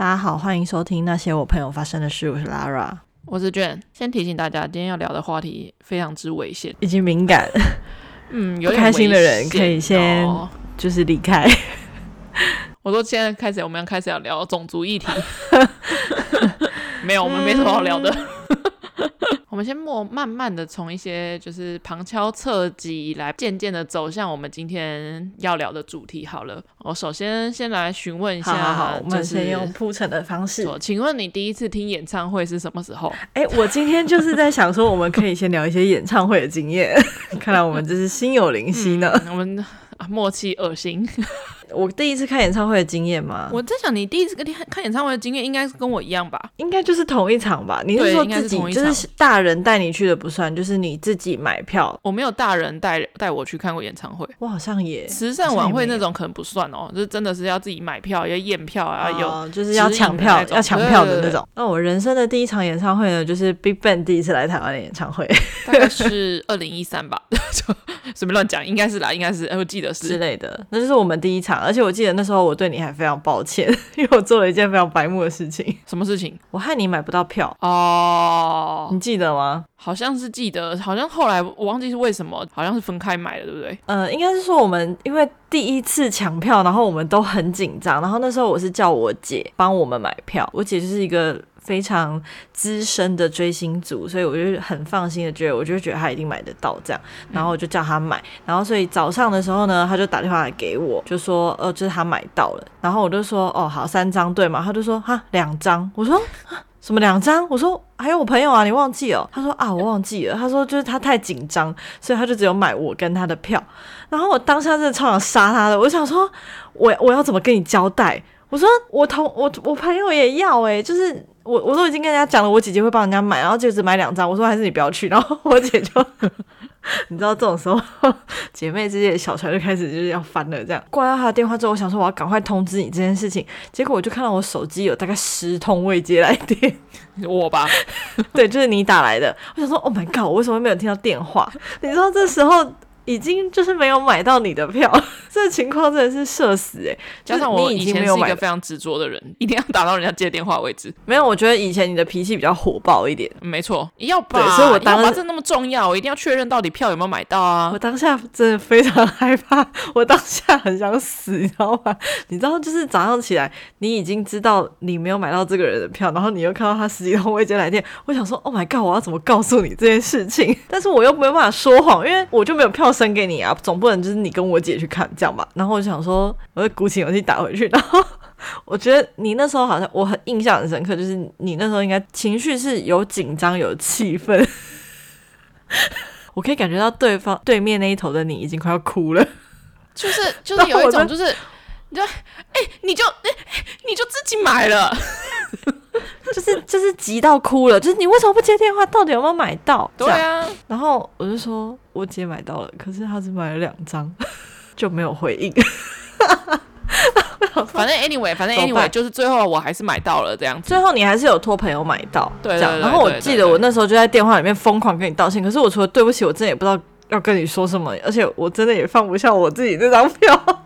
大家好，欢迎收听那些我朋友发生的事。我是 Lara，我是卷。先提醒大家，今天要聊的话题非常之危险，以及敏感。嗯，有点开心的人可以先就是离开。我说现在开始，我们要开始要聊种族议题。没有，我们没什么好聊的。我们先默慢慢的从一些就是旁敲侧击来渐渐的走向我们今天要聊的主题好了。我首先先来询问一下，好，好，好，我们先用铺陈的方式。请问你第一次听演唱会是什么时候？哎、欸，我今天就是在想说，我们可以先聊一些演唱会的经验。看来我们这是心有灵犀呢。嗯、我们。默契恶心。我第一次看演唱会的经验吗？我在想，你第一次跟看演唱会的经验应该是跟我一样吧？应该就是同一场吧？你是说自己是就是大人带你去的不算，就是你自己买票？我没有大人带带我去看过演唱会。我好像也慈善晚会那种可能不算哦，就是真的是要自己买票，要验票啊，有、哦、就是要抢票，要抢票的那种。那我人生的第一场演唱会呢，就是 BigBang 第一次来台湾的演唱会，大概是二零一三吧，就随便乱讲，应该是啦，应该是，我记得是。之类的，那就是我们第一场，而且我记得那时候我对你还非常抱歉，因为我做了一件非常白目的事情。什么事情？我害你买不到票哦，你记得吗？好像是记得，好像后来我忘记是为什么，好像是分开买的，对不对？呃，应该是说我们因为第一次抢票，然后我们都很紧张，然后那时候我是叫我姐帮我们买票，我姐就是一个。非常资深的追星族，所以我就很放心的觉得，我就觉得他一定买得到这样，然后我就叫他买，然后所以早上的时候呢，他就打电话来给我，就说呃，就是他买到了，然后我就说哦好，三张对吗？他就说哈两张，我说什么两张？我说还有我朋友啊，你忘记了？他说啊我忘记了，他说就是他太紧张，所以他就只有买我跟他的票，然后我当下真的超想杀他的，我想说我我要怎么跟你交代？我说我同我我朋友也要哎、就是。我我都已经跟人家讲了，我姐姐会帮人家买，然后就只买两张。我说还是你不要去，然后我姐就，你知道这种时候，姐妹之间的小船就开始就是要翻了。这样挂掉她的电话之后，我想说我要赶快通知你这件事情。结果我就看到我手机有大概十通未接来电，我吧，对，就是你打来的。我想说，Oh my god，我为什么没有听到电话？你知道这时候。已经就是没有买到你的票，这情况真的是社死哎、欸！加上我以前是一个非常执着的人，一定要打到人家接电话为止。没有，我觉得以前你的脾气比较火爆一点。没错，要把，所以我当时这那么重要，我一定要确认到底票有没有买到啊！我当下真的非常害怕，我当下很想死，你知道吗？你知道，就是早上起来，你已经知道你没有买到这个人的票，然后你又看到他十几通未接来电，我想说，Oh my god，我要怎么告诉你这件事情？但是我又没有办法说谎，因为我就没有票。分给你啊，总不能就是你跟我姐去看这样吧？然后我想说，我就鼓起勇气打回去。然后我觉得你那时候好像我很印象很深刻，就是你那时候应该情绪是有紧张有气愤，我可以感觉到对方对面那一头的你已经快要哭了，就是就是 有一种就是你就哎、欸、你就哎、欸、你就自己买了。就是就是急到哭了，就是你为什么不接电话？到底有没有买到？对啊，然后我就说我姐买到了，可是她只买了两张，就没有回应。反正 anyway，反正 anyway，就是最后我还是买到了这样子。最后你还是有托朋友买到，对，然后我记得我那时候就在电话里面疯狂跟你道歉，可是我除了对不起，我真的也不知道要跟你说什么，而且我真的也放不下我自己那张票。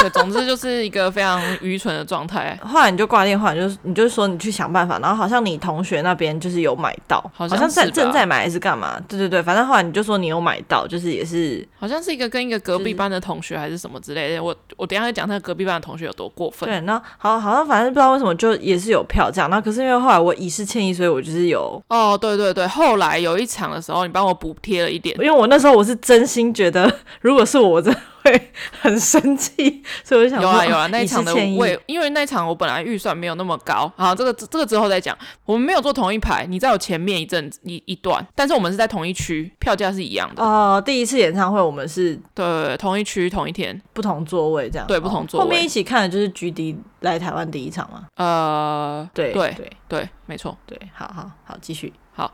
对，总之就是一个非常愚蠢的状态。后来你就挂电话，你就你就说你去想办法，然后好像你同学那边就是有买到，好像在正在买还是干嘛？对对对，反正后来你就说你有买到，就是也是好像是一个跟一个隔壁班的同学还是什么之类的。我我等一下会讲那个隔壁班的同学有多过分。对，那好好像反正不知道为什么就也是有票这样。那可是因为后来我以示歉意，所以我就是有哦，对对对，后来有一场的时候你帮我补贴了一点，因为我那时候我是真心觉得如果是我，我真的会很生气。所以我就想，有啊有啊，那一场的位，因为那一场我本来预算没有那么高，好，这个这个之后再讲。我们没有坐同一排，你在我前面一阵一一段，但是我们是在同一区，票价是一样的。哦、呃，第一次演唱会我们是对，同一区同一天，不同座位这样。对，不同座位。后面一起看的就是 GD 来台湾第一场嘛。呃，对对对对，没错，对，好好好，继续，好，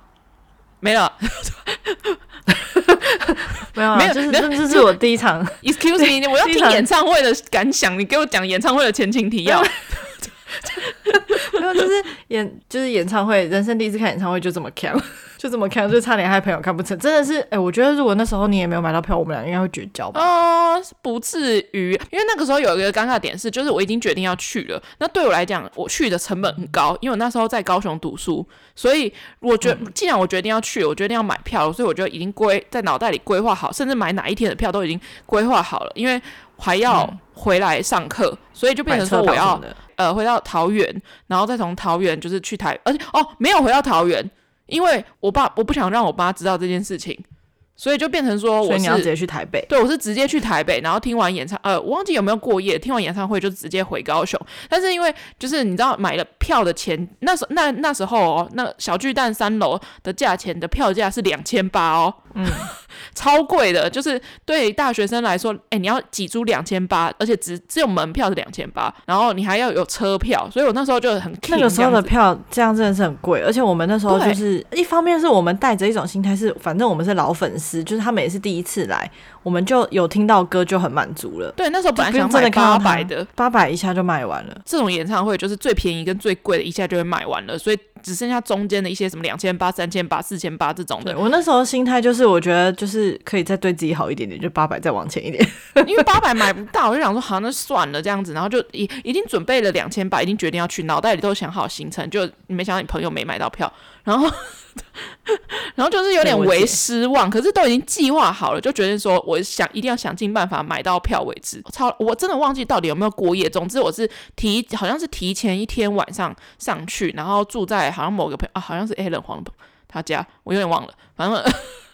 没了。没有，没有，就是这这是我第一场。Excuse me，我要听演唱会的感想，你给我讲演唱会的前情提要。没有，就是演就是演唱会，人生第一次看演唱会就这么强。就这么看，就差点害朋友看不成，真的是，哎、欸，我觉得如果那时候你也没有买到票，我们俩应该会绝交吧？嗯，不至于，因为那个时候有一个尴尬点是，就是我已经决定要去了，那对我来讲，我去的成本很高，因为我那时候在高雄读书，所以我觉得既然我决定要去，我决定要买票，所以我就已经规在脑袋里规划好，甚至买哪一天的票都已经规划好了，因为还要回来上课，嗯、所以就变成说我要呃回到桃园，然后再从桃园就是去台，而且哦没有回到桃园。因为我爸我不想让我妈知道这件事情，所以就变成说我是，所以你要直接去台北。对，我是直接去台北，然后听完演唱，呃，我忘记有没有过夜，听完演唱会就直接回高雄。但是因为就是你知道买了票的钱，那时那那时候哦，那小巨蛋三楼的价钱的票价是两千八哦。嗯，超贵的，就是对大学生来说，哎、欸，你要挤出两千八，而且只只有门票是两千八，然后你还要有车票，所以我那时候就很那个时候的票这样真的是很贵，而且我们那时候就是一方面是我们带着一种心态是，反正我们是老粉丝，就是他们也是第一次来，我们就有听到歌就很满足了。对，那时候本来想买八百的，八百一下就卖完了。这种演唱会就是最便宜跟最贵的一下就会卖完了，所以。只剩下中间的一些什么两千八、三千八、四千八这种的。我那时候心态就是，我觉得就是可以再对自己好一点点，就八百再往前一点。因为八百买不到，我就想说，好，那算了这样子。然后就已已经准备了两千八，已经决定要去，脑袋里都想好行程，就没想到你朋友没买到票，然后。然后就是有点为失望，可是都已经计划好了，就决定说我想一定要想尽办法买到票为止。超，我真的忘记到底有没有过夜。总之我是提，好像是提前一天晚上上去，然后住在好像某个朋友啊，好像是 Allen 黄他家，我有点忘了，反正。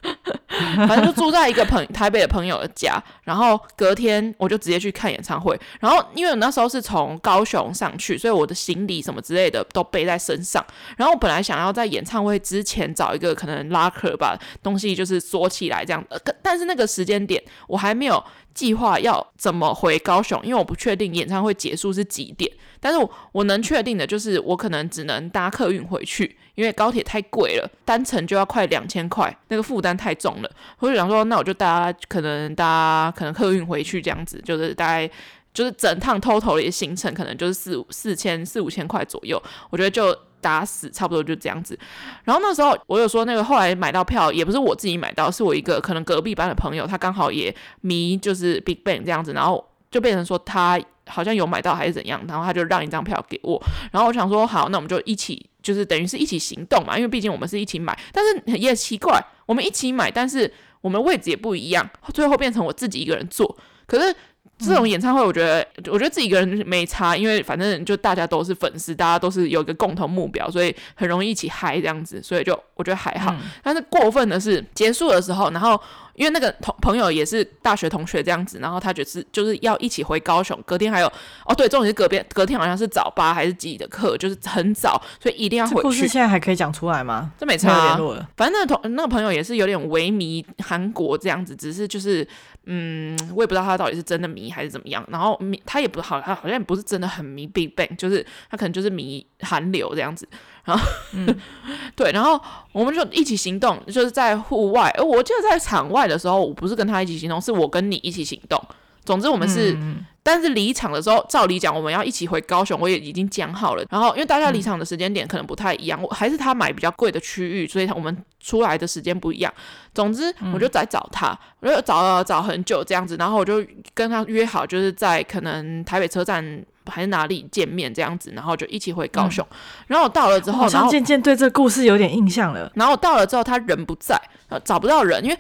反正就住在一个朋台北的朋友的家，然后隔天我就直接去看演唱会。然后因为我那时候是从高雄上去，所以我的行李什么之类的都背在身上。然后我本来想要在演唱会之前找一个可能拉客把东西就是锁起来这样，但是那个时间点我还没有计划要怎么回高雄，因为我不确定演唱会结束是几点。但是我我能确定的就是我可能只能搭客运回去。因为高铁太贵了，单程就要快两千块，那个负担太重了。我就想说，那我就搭可能搭可能客运回去这样子，就是大概就是整趟 total 的行程可能就是四五四千四五千块左右。我觉得就打死差不多就这样子。然后那时候我有说那个后来买到票也不是我自己买到，是我一个可能隔壁班的朋友，他刚好也迷就是 BigBang 这样子，然后就变成说他好像有买到还是怎样，然后他就让一张票给我。然后我想说好，那我们就一起。就是等于是一起行动嘛，因为毕竟我们是一起买，但是也奇怪，我们一起买，但是我们位置也不一样，最后变成我自己一个人坐。可是这种演唱会，我觉得，嗯、我觉得自己一个人没差，因为反正就大家都是粉丝，大家都是有一个共同目标，所以很容易一起嗨这样子，所以就我觉得还好。嗯、但是过分的是结束的时候，然后。因为那个同朋友也是大学同学这样子，然后他就是就是要一起回高雄，隔天还有哦对，重点是隔天隔天好像是早八还是几的课，就是很早，所以一定要回去。故事现在还可以讲出来吗？这没差啊，反正那个同那个朋友也是有点微迷韩国这样子，只是就是嗯，我也不知道他到底是真的迷还是怎么样。然后迷他也不好，他好像也不是真的很迷 BigBang，就是他可能就是迷韩流这样子。然后，嗯、对，然后我们就一起行动，就是在户外。我记得在场外的时候，我不是跟他一起行动，是我跟你一起行动。总之，我们是，嗯、但是离场的时候，照理讲，我们要一起回高雄，我也已经讲好了。然后，因为大家离场的时间点可能不太一样，我、嗯、还是他买比较贵的区域，所以我们出来的时间不一样。总之，我就在找他，我就找了找很久这样子，然后我就跟他约好，就是在可能台北车站。还是哪里见面这样子，然后就一起回高雄。嗯、然后我到了之后，好像渐渐对这个故事有点印象了。然后我到了之后，他人不在，找不到人，因为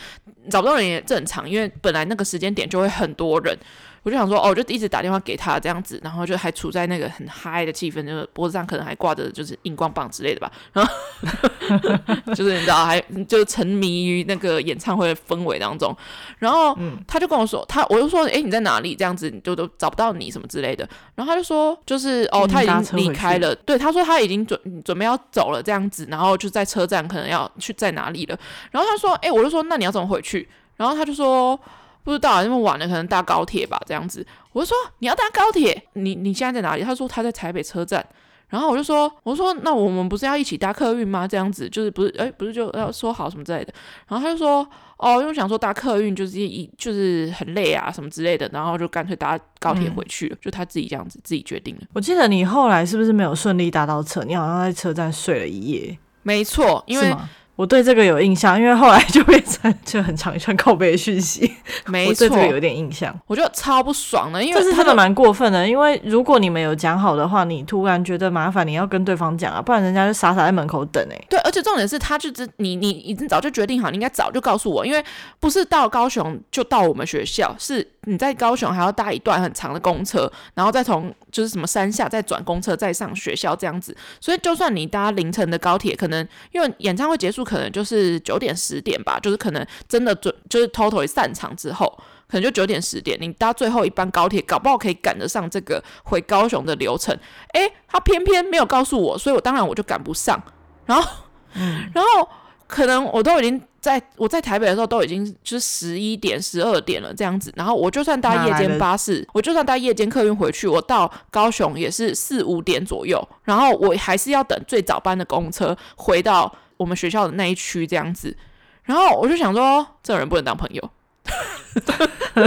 找不到人也正常，因为本来那个时间点就会很多人。我就想说，哦，就一直打电话给他这样子，然后就还处在那个很嗨的气氛，就是脖子上可能还挂着就是荧光棒之类的吧，然后 就是你知道，还就沉迷于那个演唱会的氛围当中。然后他就跟我说，他我就说，哎，你在哪里？这样子你就都找不到你什么之类的。然后他就说，就是哦，他已经离开了。对，他说他已经准准备要走了这样子，然后就在车站可能要去在哪里了。然后他说，哎，我就说，那你要怎么回去？然后他就说。不知道，那么晚了，可能搭高铁吧，这样子。我就说你要搭高铁，你你现在在哪里？他说他在台北车站。然后我就说，我说那我们不是要一起搭客运吗？这样子就是不是？哎，不是就要说好什么之类的。然后他就说，哦，因为想说搭客运就是一就是很累啊什么之类的，然后就干脆搭高铁回去了，嗯、就他自己这样子自己决定了。我记得你后来是不是没有顺利搭到车？你好像在车站睡了一夜。没错，因为。我对这个有印象，因为后来就变成就很长一串靠背的讯息。没错，我对这个有点印象。我觉得超不爽的，因为这是真的蛮过分的。因为如果你们有讲好的话，你突然觉得麻烦，你要跟对方讲啊，不然人家就傻傻在门口等哎、欸。对，而且重点是，他就是你你已经早就决定好，你应该早就告诉我，因为不是到高雄就到我们学校，是你在高雄还要搭一段很长的公车，然后再从就是什么山下再转公车再上学校这样子。所以就算你搭凌晨的高铁，可能因为演唱会结束可能就是九点十点吧，就是可能真的准就是 totally 散场之后，可能就九点十点，你搭最后一班高铁，搞不好可以赶得上这个回高雄的流程。诶，他偏偏没有告诉我，所以我当然我就赶不上。然后，嗯、然后可能我都已经在我在台北的时候都已经就是十一点十二点了这样子。然后我就算搭夜间巴士，我就算搭夜间客运回去，我到高雄也是四五点左右。然后我还是要等最早班的公车回到我们学校的那一区这样子。然后我就想说，这种人不能当朋友。因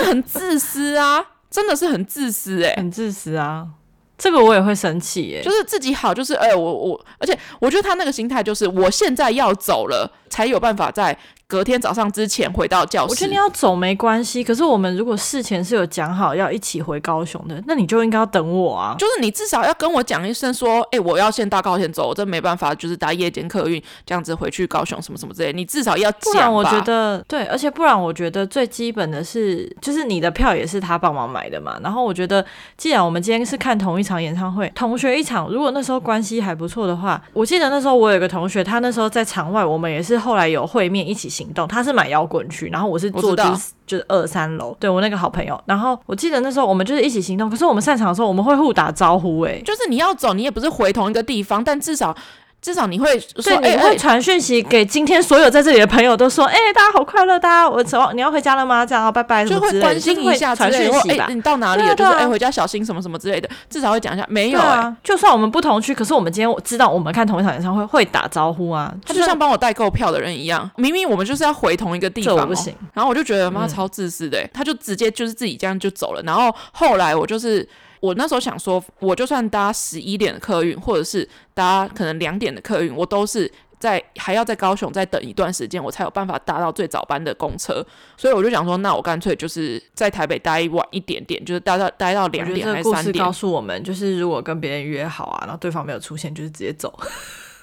为很自私啊，真的是很自私诶、欸，很自私啊，这个我也会生气耶，就是自己好，就是哎、我我，而且我觉得他那个心态就是，我现在要走了，才有办法在。隔天早上之前回到教室，我觉得你要走没关系。可是我们如果事前是有讲好要一起回高雄的，那你就应该要等我啊。就是你至少要跟我讲一声说，哎、欸，我要先搭高铁走，我真没办法，就是搭夜间客运这样子回去高雄什么什么之类。你至少要讲。不然我觉得对，而且不然我觉得最基本的是，就是你的票也是他帮忙买的嘛。然后我觉得，既然我们今天是看同一场演唱会，同学一场，如果那时候关系还不错的话，我记得那时候我有个同学，他那时候在场外，我们也是后来有会面一起行动，他是买摇。滚区，然后我是坐就是就是二三楼，对我那个好朋友。然后我记得那时候我们就是一起行动，可是我们散场的时候我们会互打招呼、欸，哎，就是你要走，你也不是回同一个地方，但至少。至少你会说，对，你会传讯息给今天所有在这里的朋友，都说，哎、欸，大家好快乐，大家我走，你要回家了吗？这样，拜拜，就会关心一下，传讯息吧。你到哪里了？对啊对啊，就是哎、欸，回家小心什么什么之类的，至少会讲一下。没有、欸啊，就算我们不同区，可是我们今天我知道我们看同一场演唱会会打招呼啊。他就像帮我代购票的人一样，明明我们就是要回同一个地方、喔，不行。然后我就觉得妈超自私的、他就直接就是自己这样就走了。然后后来我就是。我那时候想说，我就算搭十一点的客运，或者是搭可能两点的客运，我都是在还要在高雄再等一段时间，我才有办法搭到最早班的公车。所以我就想说，那我干脆就是在台北待晚一点点，就是待到待到两点还是三点。告诉我们，就是如果跟别人约好啊，然后对方没有出现，就是直接走。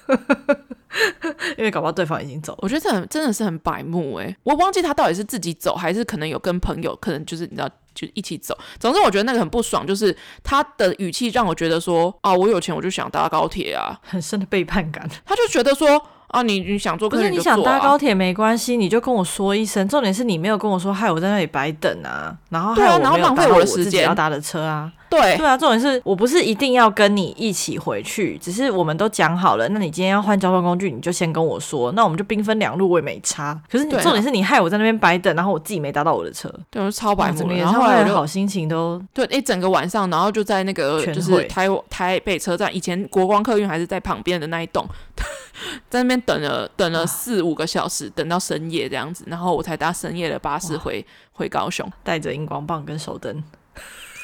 因为搞不好对方已经走了，我觉得这很真的是很白目哎，我忘记他到底是自己走，还是可能有跟朋友，可能就是你知道，就一起走。总之，我觉得那个很不爽，就是他的语气让我觉得说啊，我有钱我就想搭高铁啊，很深的背叛感。他就觉得说。啊，你你想坐，可是你想搭高铁没关系，你就跟我说一声。重点是你没有跟我说，害我在那里白等啊，然后害我没有搭到我的时间要搭的车啊。对对啊，重点是我不是一定要跟你一起回去，只是我们都讲好了。那你今天要换交通工具，你就先跟我说，那我们就兵分两路，我也没差。可是你重点是你害我在那边白等，然后我自己没搭到我的车，对，我超白目。然后后来好心情都对一整个晚上，然后就在那个就是台台北车站，以前国光客运还是在旁边的那一栋。在那边等了等了四五个小时，等到深夜这样子，然后我才搭深夜的巴士回回高雄，带着荧光棒跟手灯。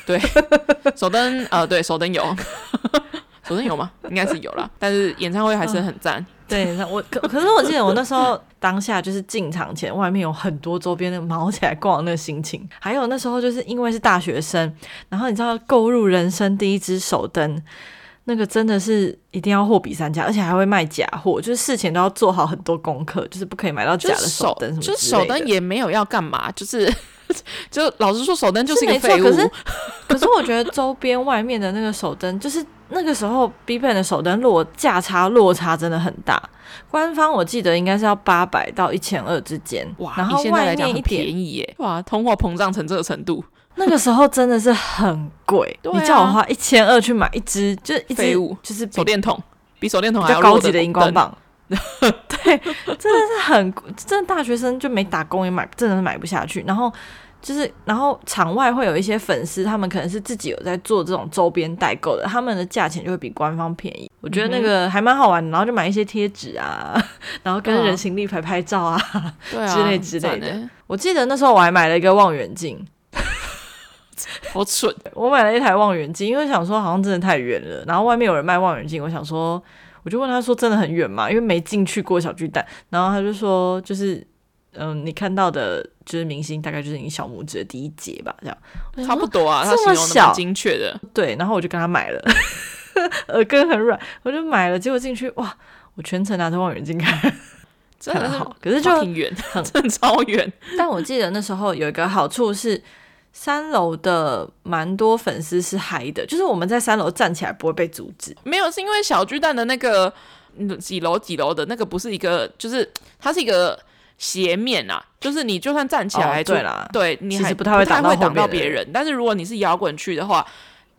对，手灯呃，对，手灯有，手灯有吗？应该是有啦，但是演唱会还是很赞。嗯、对，我可可是我记得我那时候当下就是进场前，外面有很多周边的毛起来逛的那个心情，还有那时候就是因为是大学生，然后你知道购入人生第一支手灯。那个真的是一定要货比三家，而且还会卖假货，就是事前都要做好很多功课，就是不可以买到假的手灯什么之类的。就是手灯也没有要干嘛，就是就老实说，手灯就是一个废物。可是可是我觉得周边外面的那个手灯，就是那个时候 BIGBANG 的手灯落价差落差真的很大。官方我记得应该是要八百到一千二之间，哇，然后外面很便宜耶，哇，通货膨胀成这个程度。那个时候真的是很贵，啊，你叫我花一千二去买一支，就是一支就是手电筒，比手电筒还要高级的荧光棒。对，真的是很，真的大学生就没打工也买，真的是买不下去。然后就是，然后场外会有一些粉丝，他们可能是自己有在做这种周边代购的，他们的价钱就会比官方便宜。我觉得那个还蛮好玩的，然后就买一些贴纸啊，然后跟人形立牌拍照啊，对啊 之类之类的。我记得那时候我还买了一个望远镜。好蠢！我买了一台望远镜，因为想说好像真的太远了，然后外面有人卖望远镜，我想说我就问他说：“真的很远吗？”因为没进去过小巨蛋，然后他就说：“就是，嗯，你看到的，就是明星大概就是你小拇指的第一节吧，这样差不多啊。”他形容的蛮精确的，对。然后我就跟他买了，耳根很软，我就买了。结果进去，哇！我全程拿着望远镜看，真的 好，可是就挺远，真的超远。但我记得那时候有一个好处是。三楼的蛮多粉丝是嗨的，就是我们在三楼站起来不会被阻止。没有，是因为小巨蛋的那个几楼几楼的那个不是一个，就是它是一个斜面啊，就是你就算站起来，哦、对啦，对，你还不太会挡到别人。但是如果你是摇滚区的话。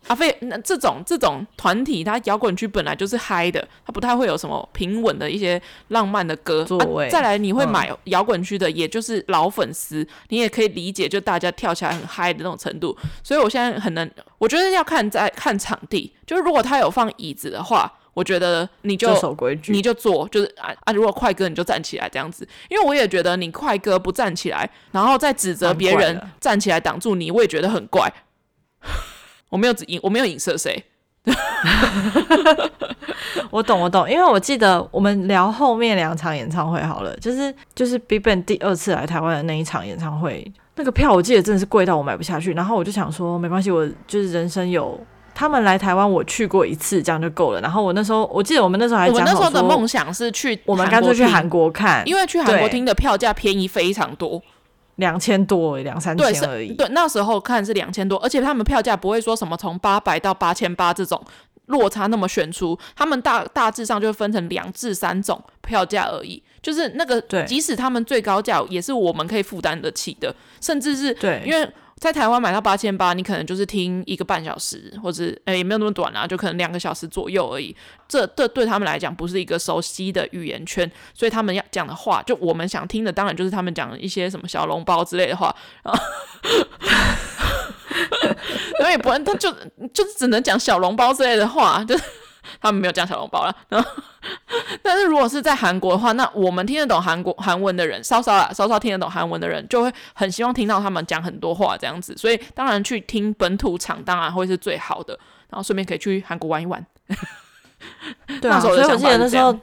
阿飞，那这种这种团体，它摇滚区本来就是嗨的，它不太会有什么平稳的一些浪漫的歌。啊、再来，你会买摇滚区的，嗯、也就是老粉丝，你也可以理解，就大家跳起来很嗨的那种程度。所以我现在很能，我觉得要看在看场地，就是如果他有放椅子的话，我觉得你就，就守规矩，你就坐，就是啊啊，如果快歌你就站起来这样子，因为我也觉得你快歌不站起来，然后再指责别人站起来挡住你，我也觉得很怪。我没有指影，我没有影射谁。我懂，我懂，因为我记得我们聊后面两场演唱会好了，就是就是 BigBang 第二次来台湾的那一场演唱会，那个票我记得真的是贵到我买不下去。然后我就想说，没关系，我就是人生有他们来台湾，我去过一次，这样就够了。然后我那时候我记得我们那时候还讲，我们那时候的梦想是去，我们干脆去韩国看，因为去韩国听的票价便宜非常多。两千多，两三千而已。对，对，那时候看是两千多，而且他们票价不会说什么从八百到八千八这种落差那么悬殊，他们大大致上就分成两至三种票价而已。就是那个，即使他们最高价也是我们可以负担得起的，甚至是对，因为。在台湾买到八千八，你可能就是听一个半小时，或者诶也没有那么短啊，就可能两个小时左右而已。这这对他们来讲不是一个熟悉的语言圈，所以他们要讲的话，就我们想听的，当然就是他们讲一些什么小笼包之类的话，然后，因为不然他就就是只能讲小笼包之类的话，就。他们没有讲小笼包了，然后，但是如果是在韩国的话，那我们听得懂韩国韩文的人，稍稍啊，稍稍听得懂韩文的人，就会很希望听到他们讲很多话这样子，所以当然去听本土场当然会是最好的，然后顺便可以去韩国玩一玩。对啊，所以我记得那时候，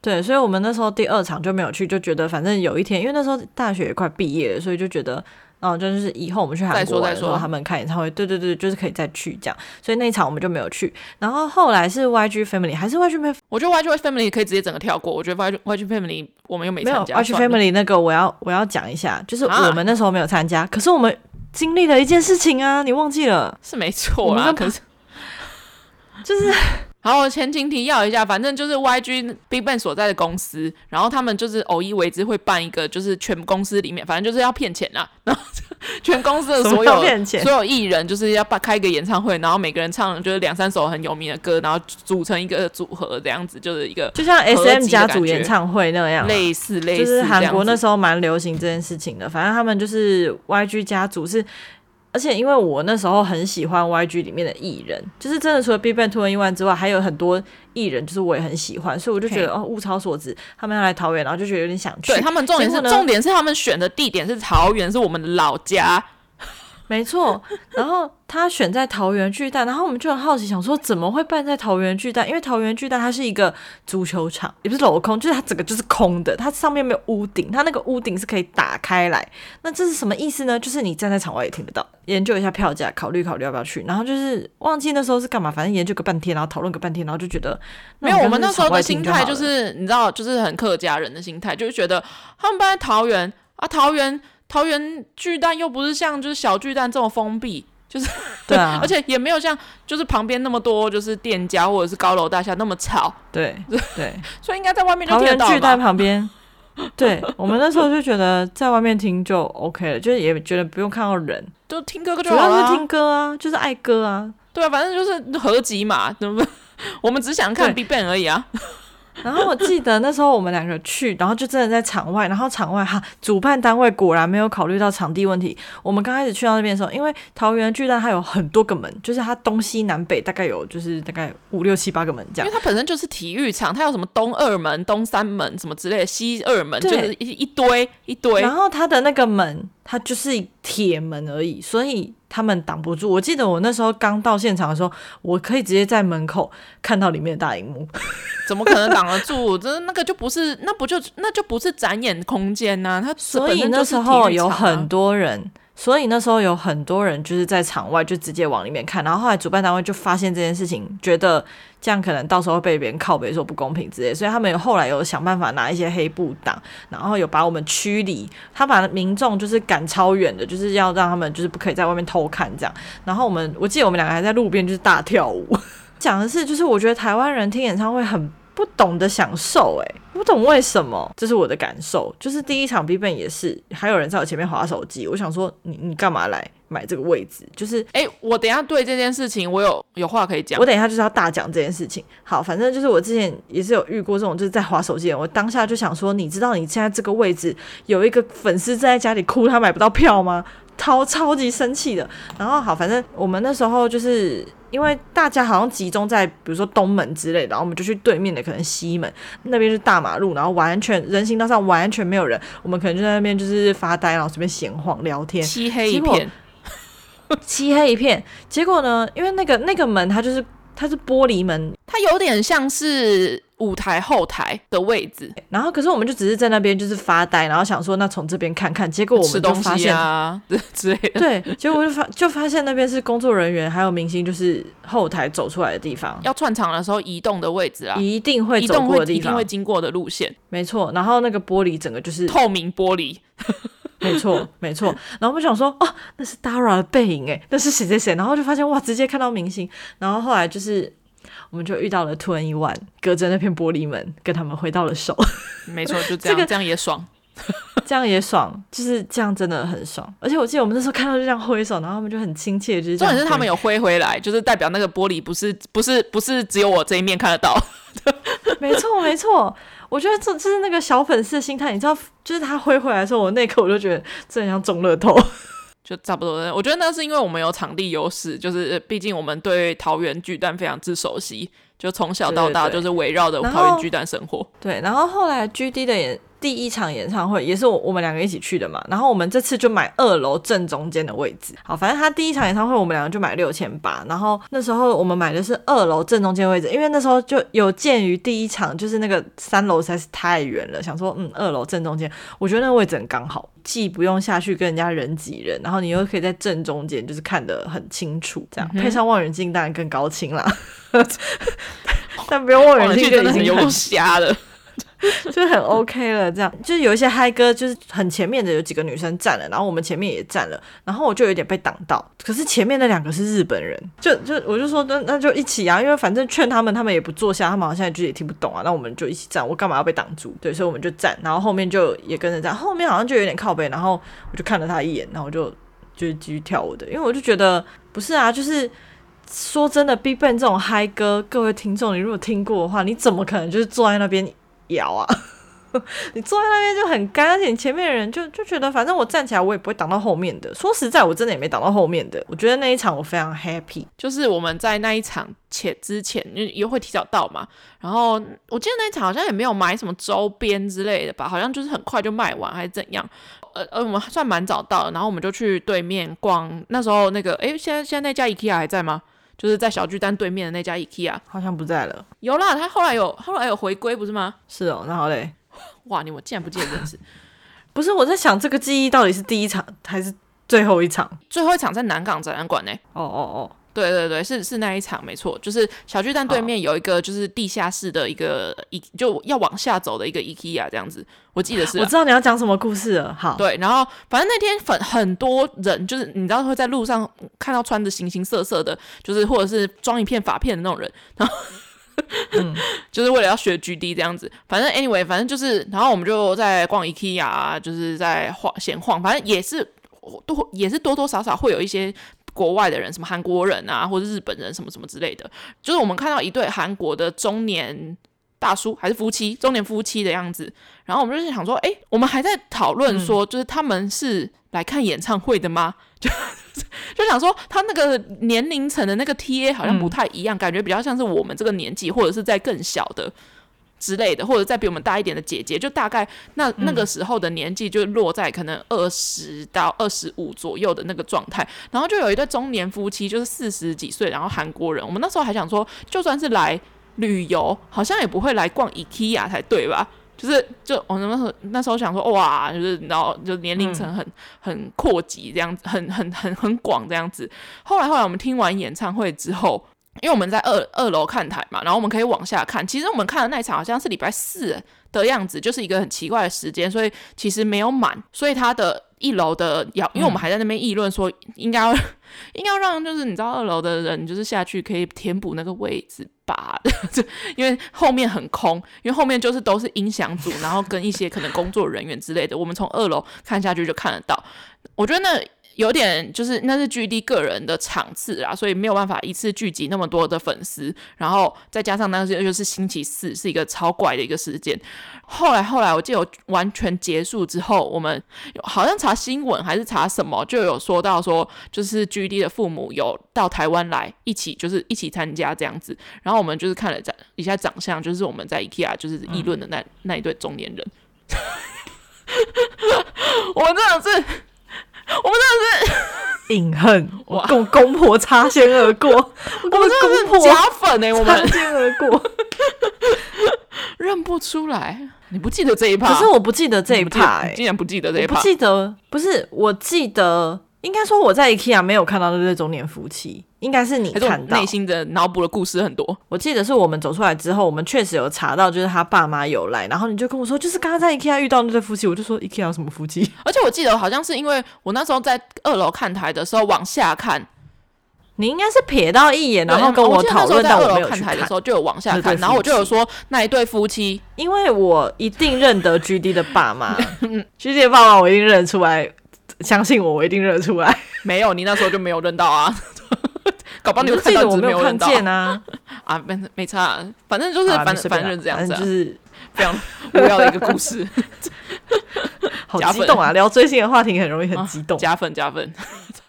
对，所以我们那时候第二场就没有去，就觉得反正有一天，因为那时候大学也快毕业了，所以就觉得。哦，就是以后我们去韩国的时候，他们开演唱会，对对对，就是可以再去这样。所以那一场我们就没有去。然后后来是 YG Family 还是 YG Family？我觉得 YG Family 可以直接整个跳过。我觉得 YG YG Family 我们又没参加。YG Family 那个我要我要讲一下，就是我们那时候没有参加，啊、可是我们经历了一件事情啊，你忘记了？是没错啦，可是就是。好，我前情提要一下，反正就是 YG BigBang 所在的公司，然后他们就是偶一为之会办一个，就是全公司里面，反正就是要骗钱啊，然后全公司的所有所有艺人就是要办开一个演唱会，然后每个人唱就是两三首很有名的歌，然后组成一个组合这样子，就是一个就像 SM 家族演唱会那样，类似类似，就是韩国那时候蛮流行这件事情的，反正他们就是 YG 家族是。而且因为我那时候很喜欢 YG 里面的艺人，就是真的除了 BigBang、2NE1 之外，还有很多艺人，就是我也很喜欢，所以我就觉得哦，物超所值，他们要来桃园，然后就觉得有点想去。对，他们重点是重点是他们选的地点是桃园，是我们的老家。没错，然后他选在桃园巨蛋，然后我们就很好奇，想说怎么会办在桃园巨蛋？因为桃园巨蛋它是一个足球场，也不是镂空，就是它整个就是空的，它上面没有屋顶，它那个屋顶是可以打开来。那这是什么意思呢？就是你站在场外也听得到。研究一下票价，考虑考虑要不要去。然后就是忘记那时候是干嘛，反正研究个半天，然后讨论个半天，然后就觉得没有。我们那时候的心态就是你知道，就是很客家人的心态，就是觉得他们办在桃园啊，桃园。桃园巨蛋又不是像就是小巨蛋这么封闭，就是 对啊，而且也没有像就是旁边那么多就是店家或者是高楼大厦那么吵，对 对，所以应该在外面就听得到。巨蛋旁边，对我们那时候就觉得在外面听就 OK 了，就是也觉得不用看到人，就听歌就好了，主要是听歌啊，就是爱歌啊，对啊，反正就是合集嘛，对不对？我们只想看 BigBang 而已啊。然后我记得那时候我们两个去，然后就真的在场外，然后场外哈，主办单位果然没有考虑到场地问题。我们刚开始去到那边的时候，因为桃园巨蛋它有很多个门，就是它东西南北大概有就是大概五六七八个门这样。因为它本身就是体育场，它有什么东二门、东三门什么之类的，西二门就是一一堆一堆。然后它的那个门它就是铁门而已，所以他们挡不住。我记得我那时候刚到现场的时候，我可以直接在门口看到里面的大荧幕，怎么可能挡得住？这那个就不是，那不就那就不是展演空间呐、啊？它所以那时候有很多人。所以那时候有很多人就是在场外就直接往里面看，然后后来主办单位就发现这件事情，觉得这样可能到时候被别人靠背说不公平之类，所以他们有后来有想办法拿一些黑布挡，然后有把我们驱离，他把民众就是赶超远的，就是要让他们就是不可以在外面偷看这样。然后我们我记得我们两个还在路边就是大跳舞，讲的是就是我觉得台湾人听演唱会很。不懂得享受、欸，哎，不懂为什么，这是我的感受。就是第一场 BIGBANG 也是，还有人在我前面划手机。我想说你，你你干嘛来买这个位置？就是，哎、欸，我等一下对这件事情，我有有话可以讲。我等一下就是要大讲这件事情。好，反正就是我之前也是有遇过这种，就是在划手机的。我当下就想说，你知道你现在这个位置有一个粉丝在家里哭，他买不到票吗？超超级生气的。然后好，反正我们那时候就是。因为大家好像集中在比如说东门之类的，然后我们就去对面的可能西门那边是大马路，然后完全人行道上完全没有人，我们可能就在那边就是发呆，然后随便闲晃聊天，漆黑一片，漆 黑一片。结果呢，因为那个那个门它就是它是玻璃门，它有点像是。舞台后台的位置，然后可是我们就只是在那边就是发呆，然后想说那从这边看看，结果我们就发现啊 之类的，对，结果就发就发现那边是工作人员还有明星，就是后台走出来的地方，要串场的时候移动的位置啊，一定会走过的地方，一定会经过的路线，没错。然后那个玻璃整个就是透明玻璃，没错没错。然后我们想说哦，那是 Dara 的背影哎，那是谁谁谁？然后就发现哇，直接看到明星。然后后来就是。我们就遇到了突然一晚隔着那片玻璃门跟他们挥到了手。没错，就这样，这个这样也爽，这样也爽，就是这样真的很爽。而且我记得我们那时候看到就这样挥手，然后他们就很亲切，就是重点是他们有挥回来，就是代表那个玻璃不是不是不是只有我这一面看得到。没错没错，我觉得这就是那个小粉丝的心态，你知道，就是他挥回来的时候，我那一刻我就觉得这很像中乐透。就差不多，我觉得那是因为我们有场地优势，就是毕竟我们对桃园巨蛋非常之熟悉，就从小到大就是围绕着桃园巨蛋生活。对，然后后来 GD 的演第一场演唱会也是我我们两个一起去的嘛，然后我们这次就买二楼正中间的位置。好，反正他第一场演唱会我们两个就买六千八，然后那时候我们买的是二楼正中间位置，因为那时候就有鉴于第一场就是那个三楼实在是太远了，想说嗯二楼正中间，我觉得那个位置很刚好。既不用下去跟人家人挤人，然后你又可以在正中间，就是看得很清楚，这样、嗯、配上望远镜当然更高清啦。但不用望远镜就已经有瞎了。就很 OK 了，这样就是有一些嗨歌，就是很前面的有几个女生站了，然后我们前面也站了，然后我就有点被挡到。可是前面那两个是日本人，就就我就说那那就一起啊，因为反正劝他们，他们也不坐下，他们好像就也听不懂啊，那我们就一起站，我干嘛要被挡住？对，所以我们就站，然后后面就也跟着站，后面好像就有点靠背，然后我就看了他一眼，然后我就就继续跳舞的，因为我就觉得不是啊，就是说真的，BigBang 这种嗨歌，各位听众，你如果听过的话，你怎么可能就是坐在那边？摇啊！你坐在那边就很干，而且你前面的人就就觉得，反正我站起来我也不会挡到后面的。说实在，我真的也没挡到后面的。我觉得那一场我非常 happy，就是我们在那一场前之前就也会提早到嘛。然后我记得那一场好像也没有买什么周边之类的吧，好像就是很快就卖完还是怎样。呃呃，我们算蛮早到的，然后我们就去对面逛。那时候那个，诶，现在现在那家 IKEA 还在吗？就是在小巨蛋对面的那家 IKEA，好像不在了。有啦，他后来有后来有回归，不是吗？是哦，那好嘞。哇，你我竟然不记得这件事。不是，我在想这个记忆到底是第一场还是最后一场？最后一场在南港展览馆呢。哦哦哦。对对对，是是那一场没错，就是小巨蛋对面有一个就是地下室的一个一就要往下走的一个 IKEA 这样子，我记得是。我知道你要讲什么故事了。好，对，然后反正那天很很多人，就是你知道会在路上看到穿着形形色色的，就是或者是装一片发片的那种人，然后、嗯、就是为了要学 GD 这样子。反正 anyway，反正就是，然后我们就在逛 IKEA，就是在晃闲晃，反正也是多也是多多少少会有一些。国外的人，什么韩国人啊，或者日本人，什么什么之类的，就是我们看到一对韩国的中年大叔，还是夫妻，中年夫妻的样子。然后我们就是想说，哎、欸，我们还在讨论说，就是他们是来看演唱会的吗？就 就想说，他那个年龄层的那个 TA 好像不太一样，嗯、感觉比较像是我们这个年纪，或者是在更小的之类的，或者再比我们大一点的姐姐，就大概那那个时候的年纪就落在可能二十到二十五左右的那个状态。然后就有一对中年夫妻，就是四十几岁，然后韩国人。我们那时候还想说，就算是来旅游，好像也不会来逛 IKEA 才对吧？就是就我那时候那时候想说哇，就是然后就年龄层很、嗯、很扩及这样子，很很很很广这样子。后来后来我们听完演唱会之后，因为我们在二二楼看台嘛，然后我们可以往下看。其实我们看的那场好像是礼拜四的样子，就是一个很奇怪的时间，所以其实没有满。所以他的一楼的要，因为我们还在那边议论说应该要、嗯、应该要让就是你知道二楼的人就是下去可以填补那个位置。吧，因为后面很空，因为后面就是都是音响组，然后跟一些可能工作人员之类的，我们从二楼看下去就看得到。我觉得那。有点就是那是 GD 个人的场次啊，所以没有办法一次聚集那么多的粉丝，然后再加上那时就是星期四是一个超怪的一个时间。后来后来我记得完全结束之后，我们好像查新闻还是查什么，就有说到说就是 GD 的父母有到台湾来一起就是一起参加这样子，然后我们就是看了长一下长相，就是我们在 IKEA 就是议论的那、嗯、那一对中年人，我真的是。我们真的是 隐恨，我跟我公婆擦肩而过，我们公婆假粉哎、欸，我们擦肩而过，认不出来。你不记得这一趴？可是我不记得这一趴、欸，竟然不记得这一趴？不记得，不是，我记得。应该说我在 IKEA 没有看到那对中年夫妻，应该是你看到。内心的脑补的故事很多。我记得是我们走出来之后，我们确实有查到，就是他爸妈有来，然后你就跟我说，就是刚刚在 IKEA 遇到那对夫妻，我就说 IKEA 有什么夫妻？而且我记得好像是因为我那时候在二楼看台的时候往下看，你应该是瞥到一眼，然后跟我讨论到我没有看台的时候就有往下看，然后我就有说那一对夫妻，因为我一定认得 GD 的爸妈，GD 的爸妈我一定认出来。相信我，我一定认得出来。没有，你那时候就没有认到啊。搞不好你有看到，我没有看见啊。啊，没没差，反正就是反正这样子，就是非常无聊的一个故事。好激动啊！聊追星的话题很容易很激动。加分加分，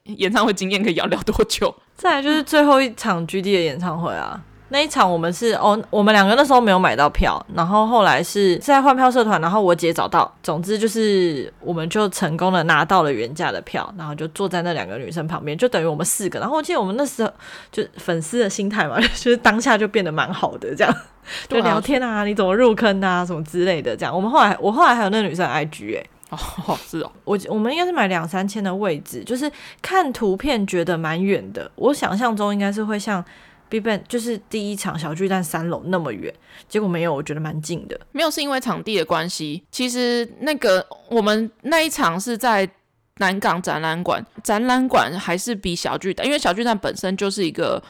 演唱会经验可以要聊多久？再来就是最后一场 GD 的演唱会啊。那一场我们是哦，我们两个那时候没有买到票，然后后来是在换票社团，然后我姐找到，总之就是我们就成功的拿到了原价的票，然后就坐在那两个女生旁边，就等于我们四个。然后我记得我们那时候就粉丝的心态嘛，就是当下就变得蛮好的，这样 就聊天啊，你怎么入坑啊，什么之类的，这样。我们后来我后来还有那个女生 IG 哎、欸，哦 是哦，我我们应该是买两三千的位置，就是看图片觉得蛮远的，我想象中应该是会像。BigBang 就是第一场小巨蛋三楼那么远，结果没有，我觉得蛮近的。没有是因为场地的关系。其实那个我们那一场是在南港展览馆，展览馆还是比小巨蛋，因为小巨蛋本身就是一个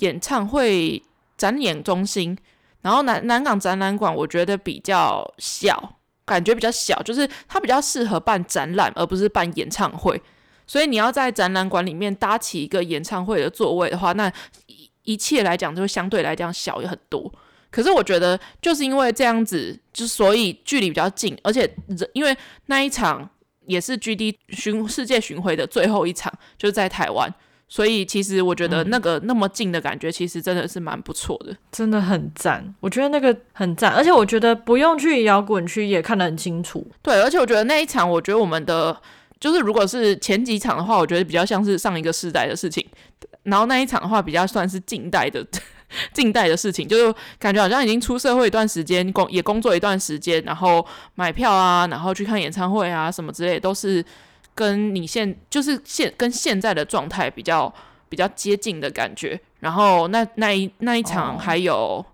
演唱会展演中心，然后南南港展览馆我觉得比较小，感觉比较小，就是它比较适合办展览，而不是办演唱会。所以你要在展览馆里面搭起一个演唱会的座位的话，那一切来讲，就会相对来讲小也很多。可是我觉得，就是因为这样子，就所以距离比较近，而且因为那一场也是 GD 巡世界巡回的最后一场，就是在台湾，所以其实我觉得那个那么近的感觉，其实真的是蛮不错的，真的很赞。我觉得那个很赞，而且我觉得不用去摇滚区也看得很清楚。对，而且我觉得那一场，我觉得我们的就是如果是前几场的话，我觉得比较像是上一个世代的事情。然后那一场的话，比较算是近代的 近代的事情，就是感觉好像已经出社会一段时间，工也工作一段时间，然后买票啊，然后去看演唱会啊什么之类，都是跟你现就是现跟现在的状态比较比较接近的感觉。然后那那一那一场还有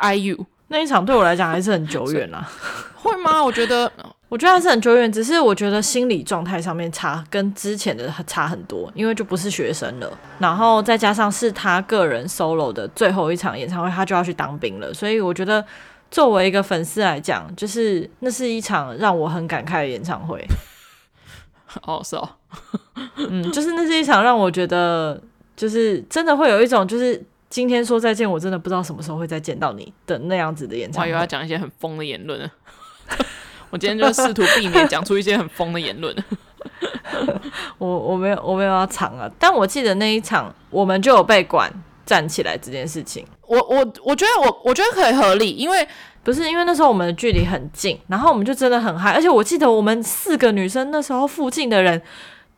IU，哦，那一场对我来讲还是很久远啊。会吗？我觉得。我觉得还是很久远，只是我觉得心理状态上面差跟之前的差很多，因为就不是学生了，然后再加上是他个人 solo 的最后一场演唱会，他就要去当兵了，所以我觉得作为一个粉丝来讲，就是那是一场让我很感慨的演唱会。哦，是哦，嗯，就是那是一场让我觉得，就是真的会有一种，就是今天说再见，我真的不知道什么时候会再见到你的那样子的演唱会。我以为要讲一些很疯的言论。我今天就试图避免讲出一些很疯的言论。我我没有我没有要藏啊，但我记得那一场我们就有被管站起来这件事情。我我我觉得我我觉得可以合理，因为不是因为那时候我们的距离很近，然后我们就真的很嗨，而且我记得我们四个女生那时候附近的人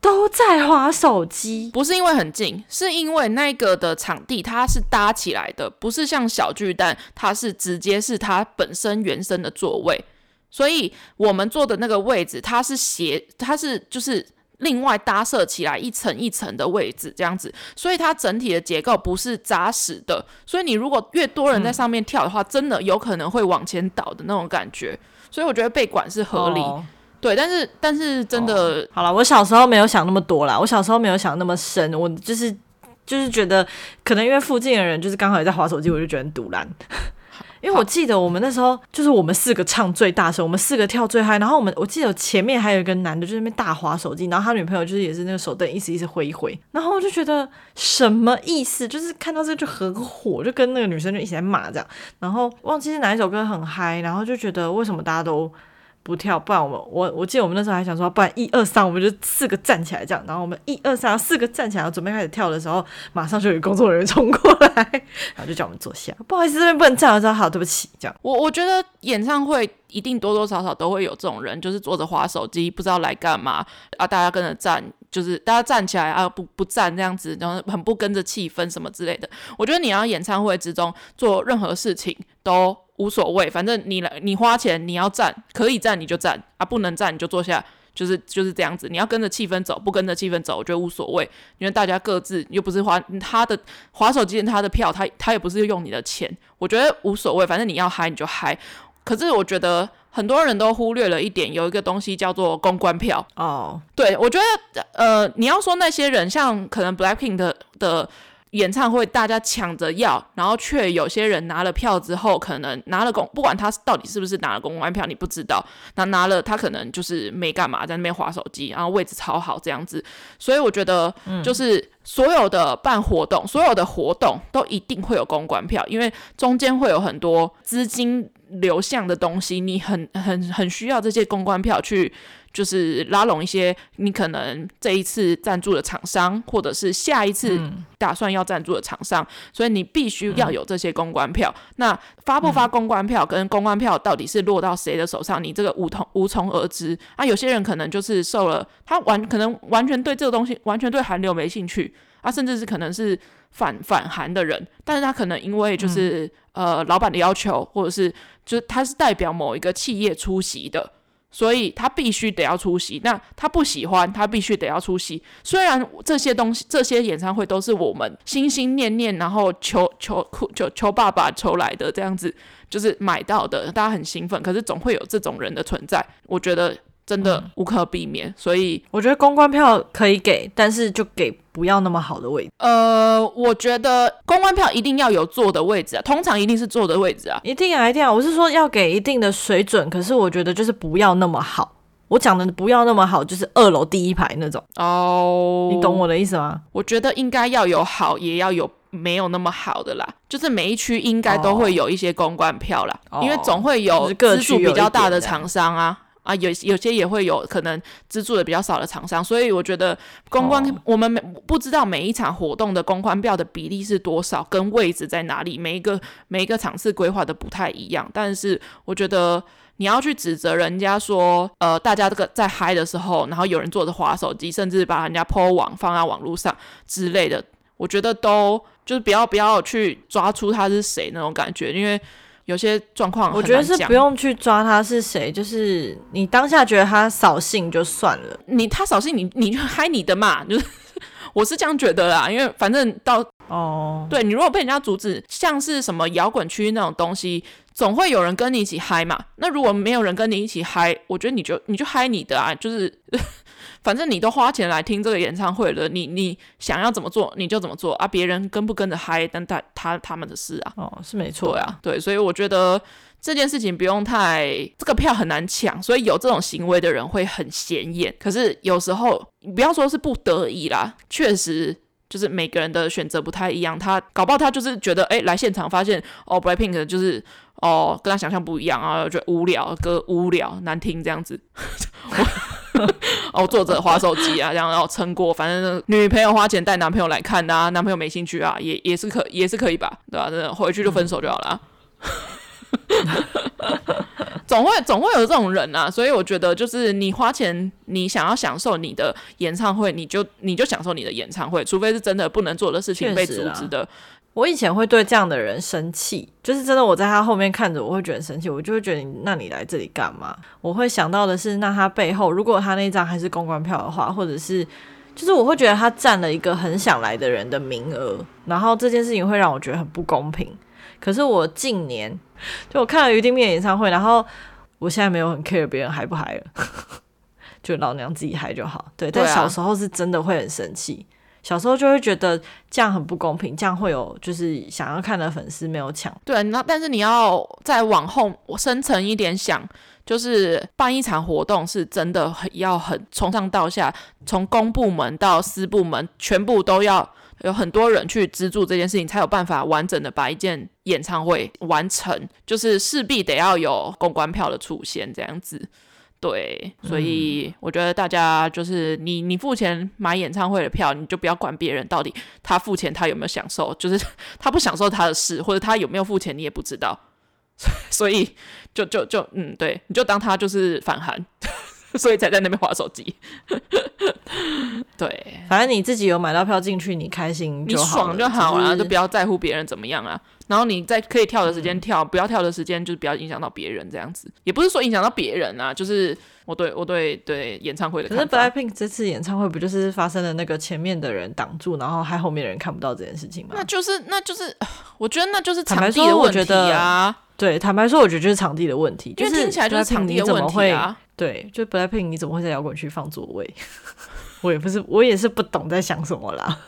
都在划手机，不是因为很近，是因为那个的场地它是搭起来的，不是像小巨蛋，它是直接是它本身原生的座位，所以我们坐的那个位置它是斜，它是就是。另外搭设起来一层一层的位置，这样子，所以它整体的结构不是扎实的。所以你如果越多人在上面跳的话，嗯、真的有可能会往前倒的那种感觉。所以我觉得被管是合理，哦、对。但是但是真的、哦、好了，我小时候没有想那么多啦，我小时候没有想那么深，我就是就是觉得可能因为附近的人就是刚好也在划手机，我就觉得很堵烂。因为我记得我们那时候就是我们四个唱最大声，我们四个跳最嗨，然后我们我记得前面还有一个男的就在那边大划手机，然后他女朋友就是也是那个手灯一直一直挥一挥，然后我就觉得什么意思？就是看到这个就很火，就跟那个女生就一起在骂这样，然后忘记是哪一首歌很嗨，然后就觉得为什么大家都。不跳，不然我们我我记得我们那时候还想说，不然一二三，我们就四个站起来这样，然后我们一二三，四个站起来，准备开始跳的时候，马上就有工作人员冲过来，然后就叫我们坐下。不好意思，这边不能站。我说好，对不起，这样。我我觉得演唱会一定多多少少都会有这种人，就是坐着滑手机，不知道来干嘛啊，大家跟着站，就是大家站起来啊，不不站这样子，然后很不跟着气氛什么之类的。我觉得你要演唱会之中做任何事情都。无所谓，反正你来，你花钱，你要站，可以站你就站啊，不能站你就坐下，就是就是这样子。你要跟着气氛走，不跟着气氛走，我觉得无所谓，因为大家各自又不是花他的滑手机，他的票，他他也不是用你的钱，我觉得无所谓，反正你要嗨你就嗨。可是我觉得很多人都忽略了一点，有一个东西叫做公关票哦。Oh. 对，我觉得呃，你要说那些人，像可能 Blackpink 的的。演唱会大家抢着要，然后却有些人拿了票之后，可能拿了公，不管他到底是不是拿了公关票，你不知道。那拿了他可能就是没干嘛，在那边划手机，然后位置超好这样子。所以我觉得，就是所有的办活动，嗯、所有的活动都一定会有公关票，因为中间会有很多资金流向的东西，你很很很需要这些公关票去。就是拉拢一些你可能这一次赞助的厂商，或者是下一次打算要赞助的厂商，嗯、所以你必须要有这些公关票。嗯、那发不发公关票，跟公关票到底是落到谁的手上，你这个无从无从而知啊。有些人可能就是受了，他完可能完全对这个东西完全对韩流没兴趣啊，甚至是可能是反反韩的人，但是他可能因为就是、嗯、呃老板的要求，或者是就是他是代表某一个企业出席的。所以他必须得要出席，那他不喜欢，他必须得要出席。虽然这些东西、这些演唱会都是我们心心念念，然后求求求求爸爸求来的这样子，就是买到的，大家很兴奋。可是总会有这种人的存在，我觉得。真的无可避免，嗯、所以我觉得公关票可以给，但是就给不要那么好的位置。呃，我觉得公关票一定要有坐的位置啊，通常一定是坐的位置啊，一定啊，一定啊。我是说要给一定的水准，可是我觉得就是不要那么好。我讲的不要那么好，就是二楼第一排那种。哦，你懂我的意思吗？我觉得应该要有好，也要有没有那么好的啦。就是每一区应该都会有一些公关票啦，哦、因为总会有资助比较大的厂商啊。啊，有有些也会有可能资助的比较少的厂商，所以我觉得公关、哦、我们每不知道每一场活动的公关票的比例是多少，跟位置在哪里，每一个每一个场次规划的不太一样。但是我觉得你要去指责人家说，呃，大家这个在嗨的时候，然后有人坐着滑手机，甚至把人家 po 网放在网络上之类的，我觉得都就是不要不要去抓出他是谁那种感觉，因为。有些状况，我觉得是不用去抓他是谁，就是你当下觉得他扫兴就算了。你他扫兴，你你就嗨你的嘛，就是我是这样觉得啦。因为反正到哦，对你如果被人家阻止，像是什么摇滚区那种东西，总会有人跟你一起嗨嘛。那如果没有人跟你一起嗨，我觉得你就你就嗨你的啊，就是。反正你都花钱来听这个演唱会了，你你想要怎么做你就怎么做啊，别人跟不跟着嗨，但他他他们的事啊。哦，是没错啊，对，所以我觉得这件事情不用太，这个票很难抢，所以有这种行为的人会很显眼。可是有时候你不要说是不得已啦，确实就是每个人的选择不太一样，他搞不好他就是觉得，哎，来现场发现哦，BLACKPINK 就是哦，跟他想象不一样啊，觉得无聊，歌无聊难听这样子。哦，坐着划手机啊，这样然后撑过，反正女朋友花钱带男朋友来看啊，男朋友没兴趣啊，也也是可也是可以吧，对吧？真的回去就分手就好了。总会总会有这种人啊，所以我觉得就是你花钱，你想要享受你的演唱会，你就你就享受你的演唱会，除非是真的不能做的事情被阻止的。我以前会对这样的人生气，就是真的我在他后面看着，我会觉得生气，我就会觉得你，那你来这里干嘛？我会想到的是，那他背后如果他那张还是公关票的话，或者是就是我会觉得他占了一个很想来的人的名额，然后这件事情会让我觉得很不公平。可是我近年就我看了于丁面演唱会，然后我现在没有很 care 别人嗨不嗨了，就老娘自己嗨就好。对，但小时候是真的会很生气，小时候就会觉得这样很不公平，这样会有就是想要看的粉丝没有抢。对，那但是你要再往后深层一点想，就是办一场活动是真的很要很从上到下，从公部门到私部门，全部都要。有很多人去资助这件事情，才有办法完整的把一件演唱会完成，就是势必得要有公关票的出现这样子。对，所以我觉得大家就是你你付钱买演唱会的票，你就不要管别人到底他付钱他有没有享受，就是 他不享受他的事，或者他有没有付钱你也不知道，所以就就就嗯，对，你就当他就是反韩。所以才在那边划手机，对，反正你自己有买到票进去，你开心就好，你爽就好啊，就不要在乎别人怎么样啊。然后你在可以跳的时间跳，不要跳的时间就是不要影响到别人，这样子也不是说影响到别人啊，就是我对我对对演唱会的。可是 BLACKPINK 这次演唱会不就是发生了那个前面的人挡住，然后害后面的人看不到这件事情吗？那就是那就是，我觉得那就是场地的问题啊。对，坦白说，我觉得就是场地的问题，就是听起来就是场地的问题啊。对，就 BLACKPINK 你怎么会在摇滚区放座位？我也不是，我也是不懂在想什么啦。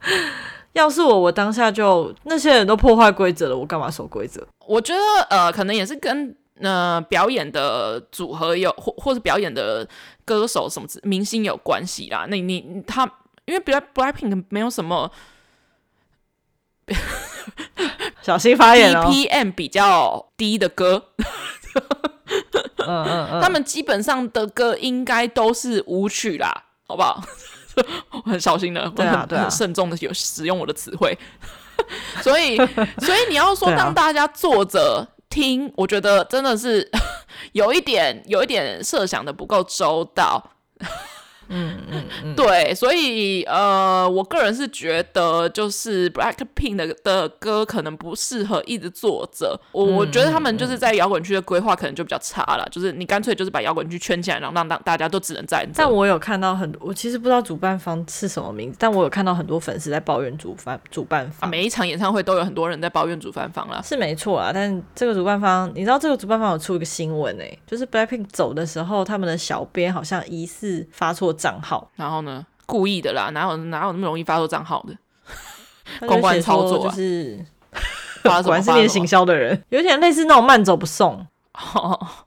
要是我，我当下就那些人都破坏规则了，我干嘛守规则？我觉得呃，可能也是跟呃表演的组合有，或或者表演的歌手什么明星有关系啦。那你，你他因为 BLACKPINK 没有什么小心发言哦，BPM 比较低的歌。嗯嗯嗯，他们基本上的歌应该都是舞曲啦，好不好？我 很小心的，对啊，对啊，很慎重的有使用我的词汇，所以，所以你要说让大家坐着听，我觉得真的是 有一点，有一点设想的不够周到。嗯嗯嗯，对，所以呃，我个人是觉得，就是 Blackpink 的的歌可能不适合一直坐着。我、嗯、我觉得他们就是在摇滚区的规划可能就比较差了，就是你干脆就是把摇滚区圈起来，然后让让大家都只能在。但我有看到很多，我其实不知道主办方是什么名字，但我有看到很多粉丝在抱怨主办主办方。每一场演唱会都有很多人在抱怨主办方啦，是没错啊。但这个主办方，你知道这个主办方有出一个新闻哎、欸，就是 Blackpink 走的时候，他们的小编好像疑似发错。账号，然后呢？故意的啦，哪有哪有那么容易发错账号的？公关操作、啊、就是，果然是练行销的人，有点类似那种慢走不送。好，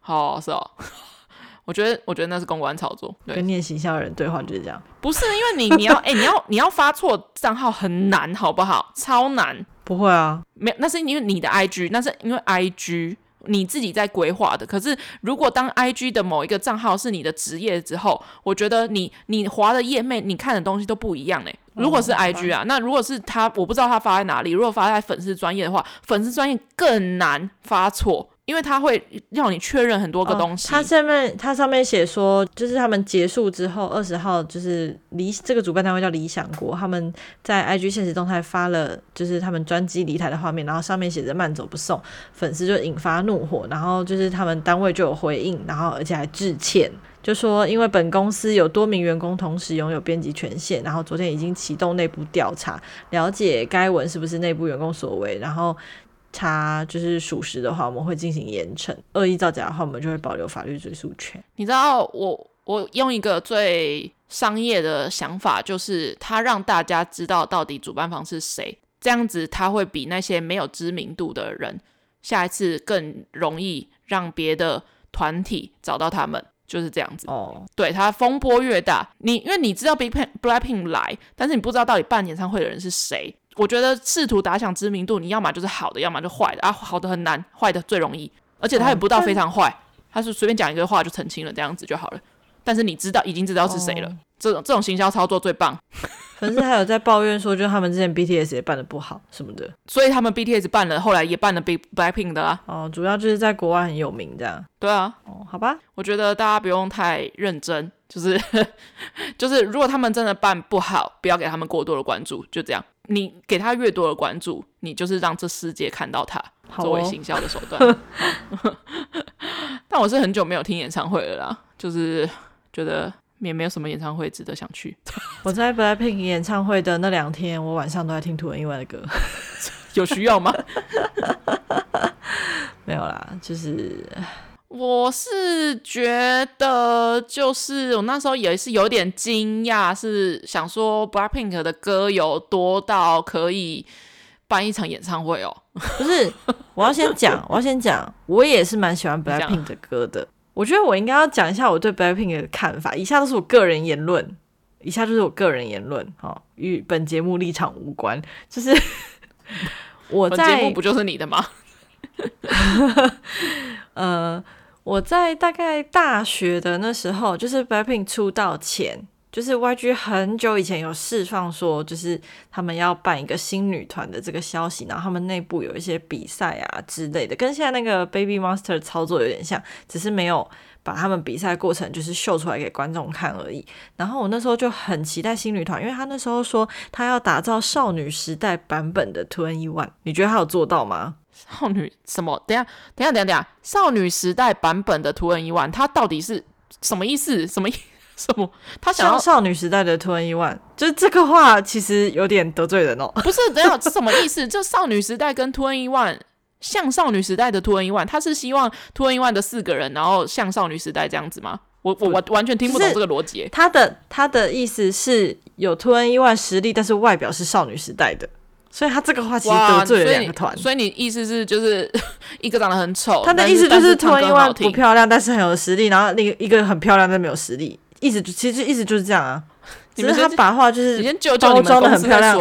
好是哦。我觉得，我觉得那是公关操作。对，跟练行销的人对话就是这样。不是因为你，你要哎、欸，你要你要发错账号很难，好不好？超难。不会啊，没，那是因为你的 IG，那是因为 IG。你自己在规划的，可是如果当 IG 的某一个账号是你的职业之后，我觉得你你划的页面，你看的东西都不一样诶。如果是 IG 啊，那如果是他，我不知道他发在哪里。如果发在粉丝专业的话，粉丝专业更难发错。因为他会让你确认很多个东西。他、哦、上面他上面写说，就是他们结束之后，二十号就是理这个主办单位叫理想国，他们在 IG 现实动态发了就是他们专机离台的画面，然后上面写着慢走不送，粉丝就引发怒火，然后就是他们单位就有回应，然后而且还致歉，就说因为本公司有多名员工同时拥有编辑权限，然后昨天已经启动内部调查，了解该文是不是内部员工所为，然后。他就是属实的话，我们会进行严惩；恶意造假的话，我们就会保留法律追诉权。你知道，我我用一个最商业的想法，就是他让大家知道到底主办方是谁，这样子他会比那些没有知名度的人，下一次更容易让别的团体找到他们，就是这样子。哦，对，他风波越大，你因为你知道 BLACKPINK 来，但是你不知道到底办演唱会的人是谁。我觉得试图打响知名度，你要么就是好的，要么就坏的啊。好的很难，坏的最容易，而且他也不到非常坏，他是随便讲一个话就澄清了，这样子就好了。但是你知道，已经知道是谁了，这种这种行销操作最棒。粉丝还有在抱怨说，就他们之前 BTS 也办的不好什么的，所以他们 BTS 办了，后来也办了 Big Blackpink 的啦。哦，主要就是在国外很有名这样。对啊，哦，好吧，我觉得大家不用太认真，就是 就是，如果他们真的办不好，不要给他们过多的关注，就这样。你给他越多的关注，你就是让这世界看到他，作为行销的手段。哦、但我是很久没有听演唱会了啦，就是觉得。也没有什么演唱会值得想去。我在 Blackpink 演唱会的那两天，我晚上都在听 2NE1 的歌，有需要吗？没有啦，就是我是觉得，就是我那时候也是有点惊讶，是想说 Blackpink 的歌有多到可以办一场演唱会哦。不是，我要先讲，我要 先讲，我也是蛮喜欢 Blackpink 的歌的。我觉得我应该要讲一下我对 Blackpink 的看法。以下都是我个人言论，以下就是我个人言论，哈，与本节目立场无关。就是 我在节目不就是你的吗？呃，我在大概大学的那时候，就是 Blackpink 出道前。就是 YG 很久以前有释放说，就是他们要办一个新女团的这个消息，然后他们内部有一些比赛啊之类的，跟现在那个 Baby Monster 操作有点像，只是没有把他们比赛过程就是秀出来给观众看而已。然后我那时候就很期待新女团，因为他那时候说她要打造少女时代版本的 2NE1，你觉得她有做到吗？少女什么？等下，等下，等下，等下，少女时代版本的 2NE1，他到底是什么意思？什么意？什么？他想要少女时代的 2NE1，就是这个话其实有点得罪人哦。不是，等下这什么意思？就少女时代跟 2NE1 像少女时代的 2NE1，他是希望 2NE1 的四个人，然后像少女时代这样子吗？我我完完全听不懂这个逻辑。他的他的意思是有 2NE1 实力，但是外表是少女时代的，所以他这个话其实得罪了两个团。所以你意思是就是 一个长得很丑，他的意思就是 2NE1 不漂亮，但是很有实力，然后另一个很漂亮但没有实力。意思就其实意思就是这样啊，只是他把话就是包装的很漂亮，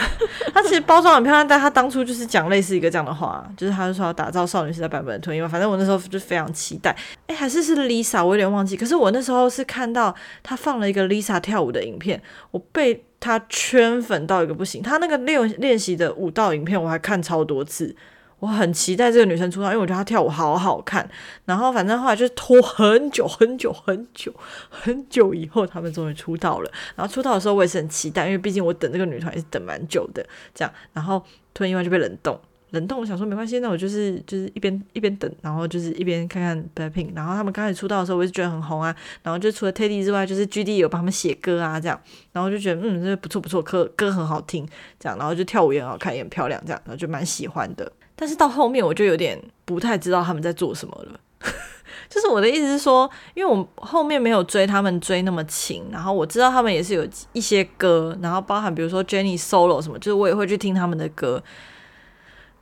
他其实包装很漂亮，但他当初就是讲类似一个这样的话，就是他就说要打造少女时代版本的吞因为。反正我那时候就非常期待，哎、还是是 Lisa，我有点忘记。可是我那时候是看到他放了一个 Lisa 跳舞的影片，我被他圈粉到一个不行。他那个练练习的舞蹈影片我还看超多次。我很期待这个女生出道，因为我觉得她跳舞好好看。然后反正后来就是拖很久很久很久很久以后，他们终于出道了。然后出道的时候我也是很期待，因为毕竟我等这个女团也是等蛮久的。这样，然后突然意外就被冷冻，冷冻。我想说没关系，那我就是就是一边一边等，然后就是一边看看 Blackpink。然后他们刚开始出道的时候，我也觉得很红啊。然后就除了 Teddy 之外，就是 GD 有帮他们写歌啊，这样。然后就觉得嗯，这不错不错，歌歌很好听，这样。然后就跳舞也很好看，也很漂亮，这样。然后就蛮喜欢的。但是到后面我就有点不太知道他们在做什么了，就是我的意思是说，因为我后面没有追他们追那么勤，然后我知道他们也是有一些歌，然后包含比如说 Jennie solo 什么，就是我也会去听他们的歌。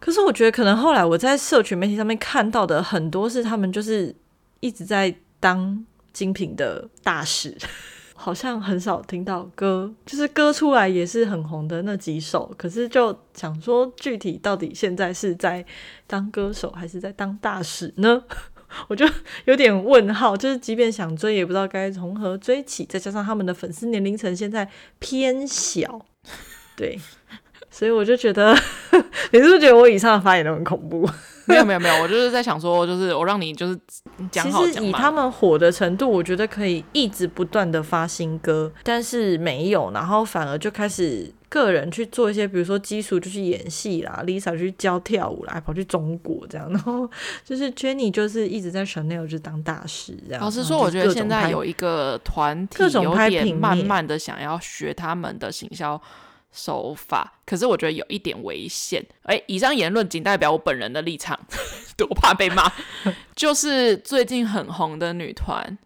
可是我觉得可能后来我在社群媒体上面看到的很多是他们就是一直在当精品的大使。好像很少听到歌，就是歌出来也是很红的那几首，可是就想说具体到底现在是在当歌手还是在当大使呢？我就有点问号，就是即便想追也不知道该从何追起，再加上他们的粉丝年龄层现在偏小，对，所以我就觉得，你是不是觉得我以上的发言都很恐怖？没有没有没有，我就是在想说，就是我让你就是讲好讲。其实以他们火的程度，我觉得可以一直不断的发新歌，但是没有，然后反而就开始个人去做一些，比如说基础就去演戏啦，Lisa 去教跳舞啦，跑去中国这样，然后就是 Jennie 就是一直在 Chanel 就当大师这样。老实说，我觉得现在有一个团体有点慢慢的想要学他们的行销手法，可是我觉得有一点危险。哎，以上言论仅代表我本人的立场，多怕被骂。就是最近很红的女团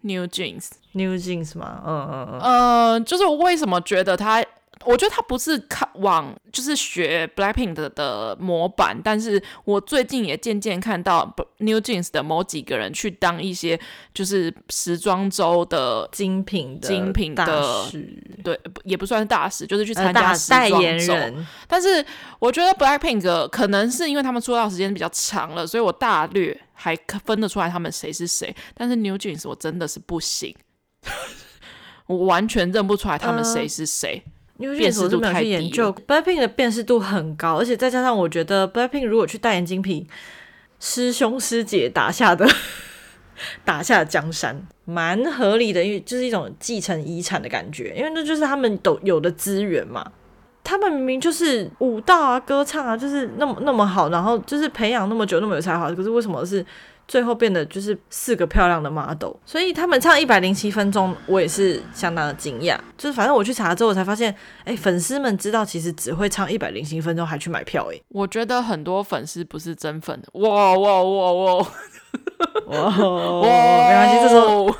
New Jeans，New Jeans 吗？嗯嗯嗯。呃，就是我为什么觉得她。我觉得他不是看往就是学 Blackpink 的，的模板，但是我最近也渐渐看到 New Jeans 的某几个人去当一些就是时装周的精品的精品的，对，也不算是大使，就是去参加时装周，呃、代言人。但是我觉得 Blackpink 可能是因为他们出道时间比较长了，所以我大略还分得出来他们谁是谁。但是 New Jeans 我真的是不行。我完全认不出来他们谁是谁。呃因为辨识度太低了。Blackpink 的辨识度很高，而且再加上我觉得 Blackpink 如果去代言精品，师兄师姐打下的 打下的江山，蛮合理的，因为就是一种继承遗产的感觉，因为那就是他们都有的资源嘛。他们明明就是舞蹈啊、歌唱啊，就是那么那么好，然后就是培养那么久那么有才华，可是为什么是？最后变得就是四个漂亮的 model，所以他们唱一百零七分钟，我也是相当的惊讶。就是反正我去查了之后，我才发现，哎、欸，粉丝们知道其实只会唱一百零七分钟，还去买票，哎，我觉得很多粉丝不是真粉的，哇哇哇哇，哇，没关系，这时候。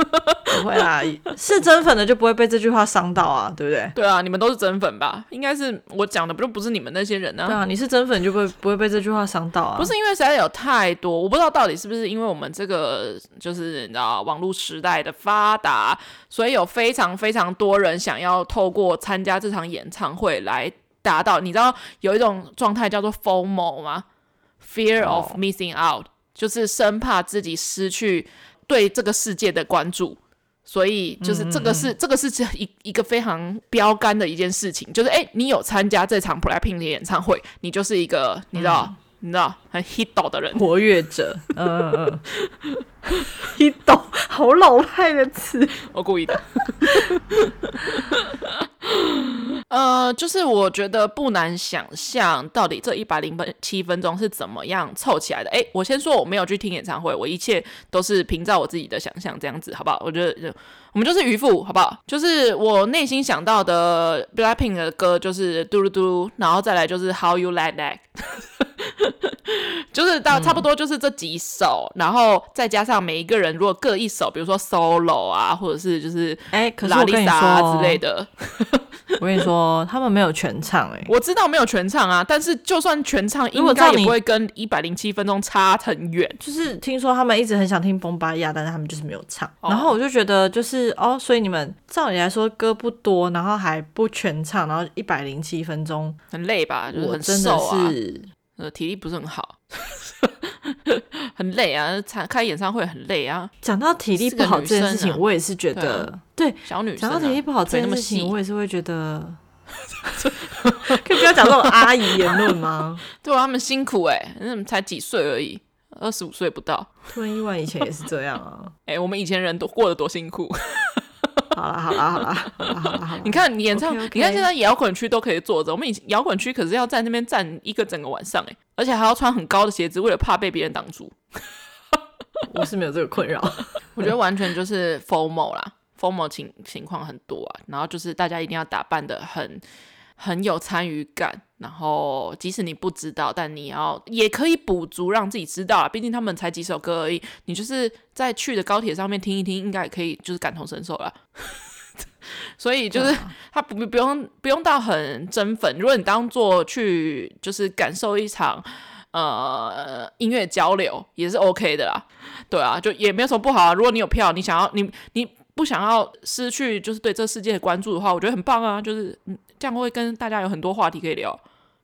不会啦，是真粉的就不会被这句话伤到啊，对不对？对啊，你们都是真粉吧？应该是我讲的，不就不是你们那些人呢、啊？对啊，你是真粉就不会不会被这句话伤到啊？不是因为实在有太多，我不知道到底是不是因为我们这个就是你知道网络时代的发达，所以有非常非常多人想要透过参加这场演唱会来达到，你知道有一种状态叫做 FOMO 吗？Fear of missing out，、oh. 就是生怕自己失去。对这个世界的关注，所以就是这个是、嗯、这个是一一个非常标杆的一件事情，就是哎，你有参加这场 BLACKPINK 的演唱会，你就是一个你知道、嗯、你知道很 hito 的人，活跃者，嗯嗯嗯，hito 好老派的词，我故意的。呃，就是我觉得不难想象，到底这一百零七分钟是怎么样凑起来的。诶，我先说我没有去听演唱会，我一切都是凭照我自己的想象这样子，好不好？我觉得就我们就是渔夫，好不好？就是我内心想到的 BLACKPINK 的歌就是嘟噜嘟，然后再来就是 How You Like That，就是到差不多就是这几首，嗯，然后再加上每一个人如果各一首，比如说 solo 啊，或者是就是哎，可是我跟你说之类的。我跟你说，他们没有全唱哎、欸，我知道没有全唱啊，但是就算全唱，应该也不会跟一百零七分钟差很远。就是听说他们一直很想听《崩巴亚》，但是他们就是没有唱。哦、然后我就觉得，就是哦，所以你们照理来说歌不多，然后还不全唱，然后一百零七分钟很累吧？就是很瘦啊，真的是呃体力不是很好，很累啊，开开演唱会很累啊。讲到体力不好这件事情，我也是觉得。对，小女生讲、啊、到体力不好这件事情，我也是会觉得，可以不要讲这种阿姨言论吗？对啊，他们辛苦哎、欸，嗯，才几岁而已，二十五岁不到。突然意外，以前也是这样啊。哎、欸，我们以前人都过得多辛苦。好啦好啦好啦好啦好啦，你看你演唱，okay, okay. 你看现在摇滚区都可以坐着，我们以前摇滚区可是要在那边站一个整个晚上哎、欸，而且还要穿很高的鞋子，为了怕被别人挡住。我是没有这个困扰，我觉得完全就是 formal 啦。formal 情情况很多啊，然后就是大家一定要打扮的很很有参与感，然后即使你不知道，但你要也可以补足让自己知道啊。毕竟他们才几首歌而已，你就是在去的高铁上面听一听，应该也可以就是感同身受了。所以就是他不不用不用到很真粉，如果你当做去就是感受一场呃音乐交流也是 OK 的啦。对啊，就也没有什么不好啊。如果你有票，你想要你你。不想要失去就是对这世界的关注的话，我觉得很棒啊！就是嗯，这样会跟大家有很多话题可以聊。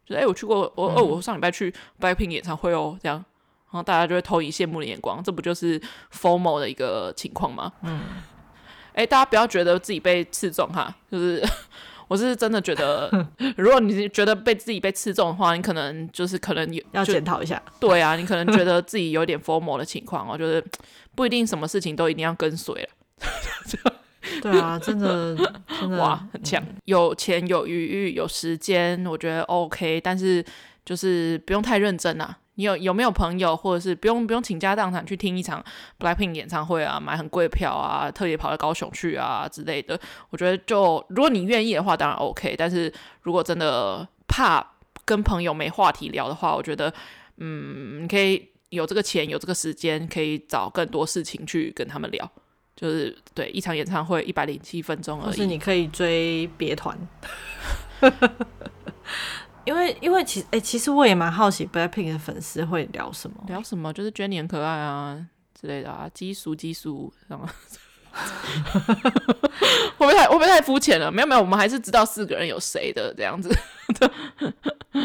就是哎、欸，我去过，我哦，我上礼拜去 BLACKPINK 演唱会哦，这样，然后大家就会投以羡慕的眼光。这不就是 formal 的一个情况吗？嗯。哎、欸，大家不要觉得自己被刺中哈，就是 我是真的觉得，如果你觉得被自己被刺中的话，你可能就是可能要检讨一下。对啊，你可能觉 得自己有点 formal 的情况，我觉得不一定什么事情都一定要跟随了。对啊，真的，真的哇，很强。有钱有余裕有时间，我觉得 OK，但是就是不用太认真啊。你有有没有朋友，或者是不用不用倾家荡产去听一场 BLACKPINK 演唱会啊？买很贵的票啊，特别跑到高雄去啊之类的。我觉得就如果你愿意的话，当然 OK。但是如果真的怕跟朋友没话题聊的话，我觉得嗯，你可以有这个钱有这个时间，可以找更多事情去跟他们聊。就是对一场演唱会一百零七分钟而已，就是你可以追别团，因为因为其实哎、欸，其实我也蛮好奇 BLACKPINK 的粉丝会聊什么，聊什么，就是 Jennie 很可爱啊之类的啊，基叔基叔，什么 会不会太会不会太肤浅了？没有没有，我们还是知道四个人有谁的这样子。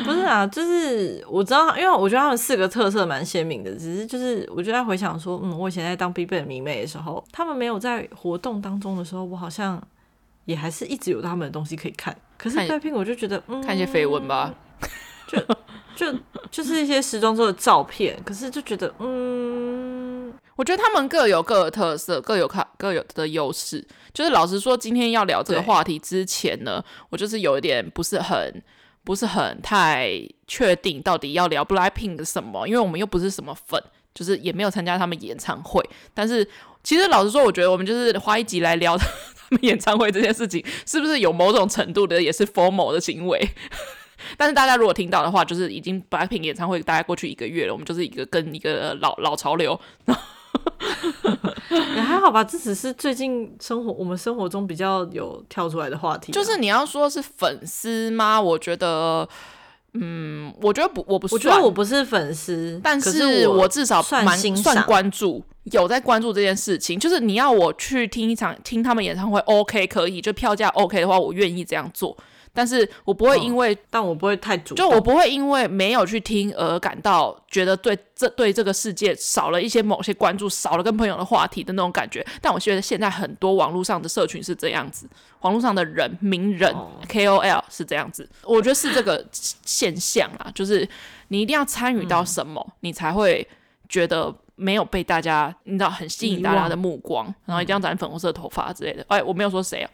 不是啊，就是我知道，因为我觉得他们四个特色蛮鲜明的。只是就是我就在回想说，嗯，我以前在当 BigBang 迷妹的时候，他们没有在活动当中的时候，我好像也还是一直有他们的东西可以看。可是 BLACKPINK 我就觉得，嗯，看一些绯闻吧，就就就是一些时装周的照片。可是就觉得，嗯，我觉得他们各有各的特色，各有看各有的优势。就是老实说，今天要聊这个话题之前呢，我就是有一点不是很。不是很太确定到底要聊 BLACKPINK 什么，因为我们又不是什么粉，就是也没有参加他们演唱会。但是其实老实说，我觉得我们就是花一集来聊 他们演唱会这件事情，是不是有某种程度的也是 formal 的行为？但是大家如果听到的话，就是已经 BLACKPINK 演唱会大概过去一个月了，我们就是一个跟一个老老潮流。也还好吧，这只是最近生活我们生活中比较有跳出来的话题。就是你要说是粉丝吗？我觉得，嗯，我觉得不，我不是，我觉得我不是粉丝，但是我至少蛮算关注，有在关注这件事情。就是你要我去听一场听他们演唱会，OK，可以，就票价 OK 的话，我愿意这样做。但是我不会因为，哦、但我不会太主，就我不会因为没有去听而感到觉得对这对这个世界少了一些某些关注，少了跟朋友的话题的那种感觉。但我觉得现在很多网络上的社群是这样子，网络上的人名人、哦、KOL 是这样子，我觉得是这个现象啊，就是你一定要参与到什么，嗯、你才会觉得没有被大家你知道很吸引大家的目光，然后一定要染粉红色头发之类的。哎，我没有说谁啊。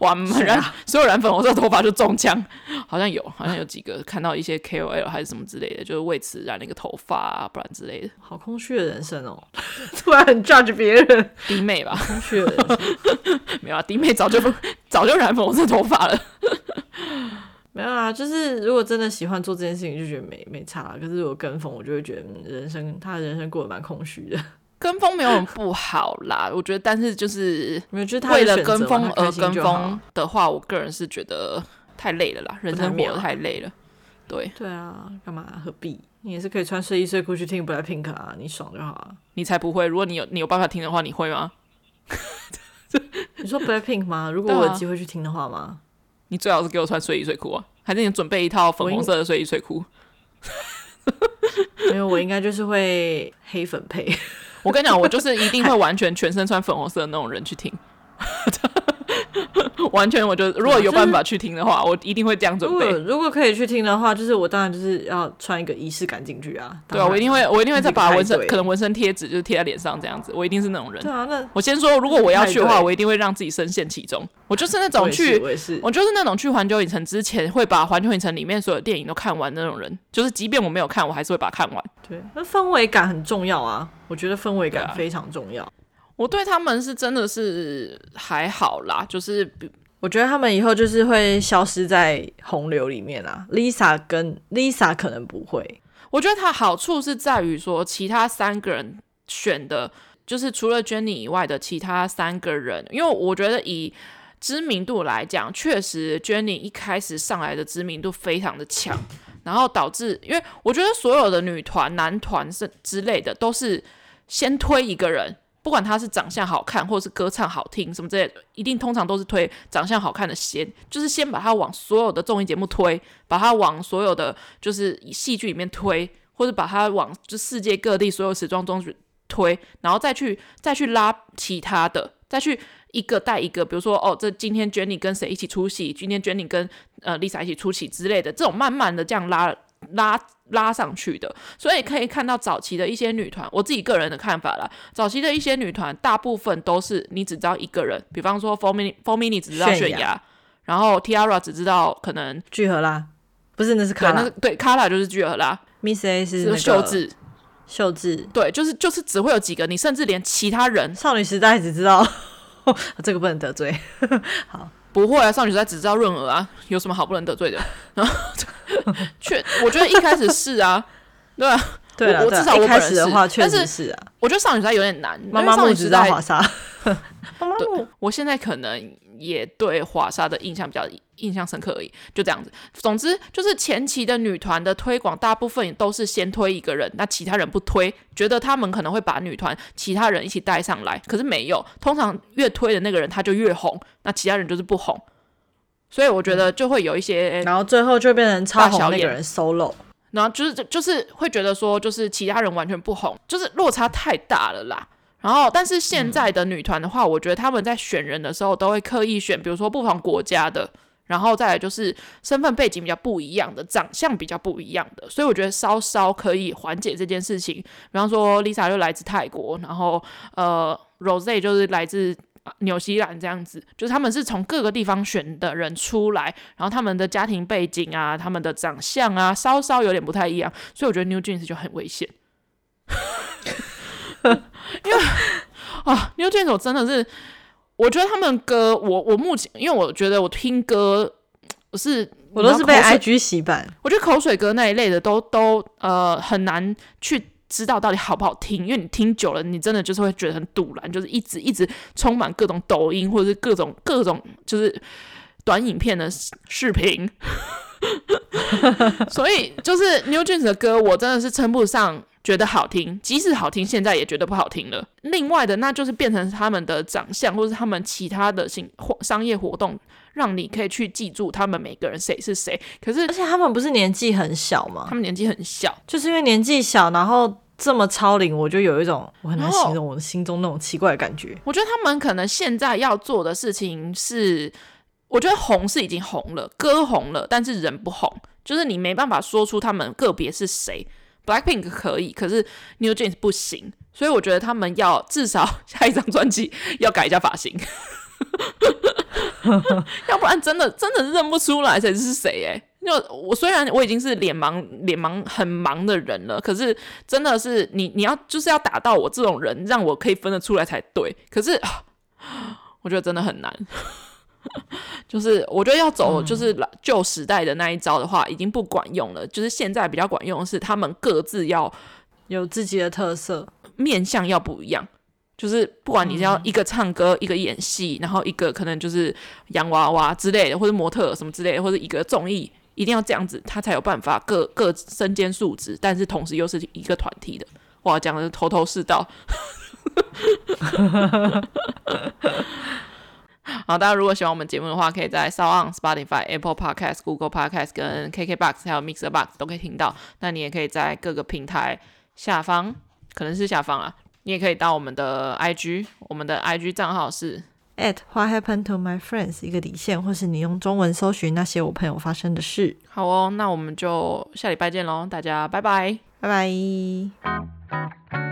哇！染、啊、所有染粉红色头发就中枪，好像有，好像有几个看到一些 KOL 还是什么之类的，就是为此染了一个头发啊，不然之类的。好空虚的人生哦，突然很 judge 别人，弟妹吧，空虚的人生。没有啊，弟妹早就早就染粉红色头发了。没有啊，就是如果真的喜欢做这件事情，就觉得没没差。可是如果跟风，我就会觉得人生他的人生过得蛮空虚的。跟风没有很不好啦，我觉得，但是就是为了跟风而跟风的话，我个人是觉得太累了啦，人生活得太累了。对对啊，干嘛何必？你也是可以穿睡衣睡裤去听 BLACKPINK 啊，你爽就好啊。你才不会，如果你有你有办法听的话，你会吗？你说 BLACKPINK 吗？如果我有机会去听的话吗？啊？你最好是给我穿睡衣睡裤啊，还是你准备一套粉红色的睡衣睡裤？没有，我应该就是会黑粉配。我跟你讲，我就是一定会完全全身穿粉红色的那种人去听。完全，我觉得如果有办法去听的话，我一定会这样准备。如果如果可以去听的话，就是我当然就是要穿一个仪式感进去啊。对啊，我一定会，我一定会再把纹身，可能纹身贴纸就是贴在脸上这样子。我一定是那种人。对啊，那我先说，如果我要去的话，我一定会让自己深陷其中。我就是那种去，我，我就是那种去环球影城之前会把环球影城里面所有电影都看完的那种人。就是即便我没有看，我还是会把它看完。对，那氛围感很重要啊。我觉得氛围感非常重要。我对他们是真的是还好啦，就是我觉得他们以后就是会消失在洪流里面啊。Lisa 跟 Lisa 可能不会。我觉得他好处是在于说，其他三个人选的，就是除了 Jennie 以外的其他三个人，因为我觉得以知名度来讲，确实 Jennie 一开始上来的知名度非常的强，然后导致，因为我觉得所有的女团、男团是之类的，都是先推一个人。不管他是长相好看，或者是歌唱好听什么之类的，一定通常都是推长相好看的先，就是先把他往所有的综艺节目推，把他往所有的就是戏剧里面推，或者把他往就世界各地所有时装中推，然后再去再去拉其他的，再去一个带一个，比如说哦，这今天 Jennie 跟谁一起出席，今天 Jennie 跟呃 Lisa 一起出席之类的，这种慢慢的这样拉。拉拉上去的，所以可以看到早期的一些女团，我自己个人的看法啦。早期的一些女团，大部分都是你只知道一个人，比方说 Four Mini Four Mini 只知道泫雅，然后 T-ara 只知道可能聚合啦，不是那是卡拉，对卡拉就是聚合啦，Miss A 是，是秀智，秀智，对，就是就是只会有几个，你甚至连其他人，少女时代只知道 这个不能得罪，好。不会啊，少女时代只知道润娥啊，有什么好不能得罪的？然后，却我觉得一开始是啊，对啊，我至少我一开始的话确实是啊。我觉得少女时代有点难，妈妈木知道华莎。妈妈木，我现在可能也对华莎的印象比较印象深刻而已，就这样子。总之就是前期的女团的推广，大部分都是先推一个人，那其他人不推，觉得他们可能会把女团其他人一起带上来，可是没有，通常越推的那个人他就越红，那其他人就是不红。所以我觉得就会有一些，然后最后就变成超红那个人 solo，然后就是就是会觉得说，就是其他人完全不红，就是落差太大了啦。然后，但是现在的女团的话，我觉得他们在选人的时候都会刻意选，比如说不同国家的，然后再来就是身份背景比较不一样的，长相比较不一样的，所以我觉得稍稍可以缓解这件事情。比方说 Lisa 就来自泰国，然后呃 Rosé 就是来自。纽西兰这样子，就是他们是从各个地方选的人出来，然后他们的家庭背景啊，他们的长相啊，稍稍有点不太一样，所以我觉得 New Jeans 就很危险。因为啊，New Jeans 我真的是，我觉得他们歌，我我目前，因为我觉得我听歌，我是我都是被 IG 洗版，我觉得口水歌那一类的都都呃很难去。知道到底好不好听，因为你听久了，你真的就是会觉得很堵然，就是一直一直充满各种抖音或者是各种各种就是短影片的视频，所以就是 New Jeans 的歌，我真的是称不上觉得好听，即使好听，现在也觉得不好听了。另外的，那就是变成他们的长相，或是他们其他的新商业活动，让你可以去记住他们每个人谁是谁。可是，而且他们不是年纪很小吗？他们年纪很小，就是因为年纪小，然后。这么超龄，我就有一种我很难形容我的心中那种奇怪的感觉。我觉得他们可能现在要做的事情是，我觉得红是已经红了，歌红了，但是人不红，就是你没办法说出他们个别是谁。Blackpink 可以，可是 New Jeans 不行，所以我觉得他们要至少 下一张专辑要改一下发型，要不然真的真的认不出来谁是谁哎、欸。就我虽然我已经是脸盲脸盲很盲的人了，可是真的是你你要就是要打到我这种人，让我可以分得出来才对。可是 我觉得真的很难，就是我觉得要走就是旧时代的那一招的话，已经不管用了。就是现在比较管用的是，他们各自要有自己的特色，面向要不一样。就是不管你是要一个唱歌，一个演戏，然后一个可能就是洋娃娃之类的，或者模特什么之类的，或者一个综艺。一定要这样子，他才有办法各各身兼数职，但是同时又是一个团体的。哇，讲的头头是道。好，大家如果喜欢我们节目的话，可以在 SoundOn、Spotify、Apple Podcast、Google Podcast 跟 KKBox 还有 Mixer Box 都可以听到。那你也可以在各个平台下方，可能是下方啊，你也可以到我们的 IG，我们的 IG 账号是。at What happened to my friends 一个底线，或是你用中文搜寻那些我朋友发生的事。好哦，那我们就下礼拜见喽，大家拜拜，拜拜。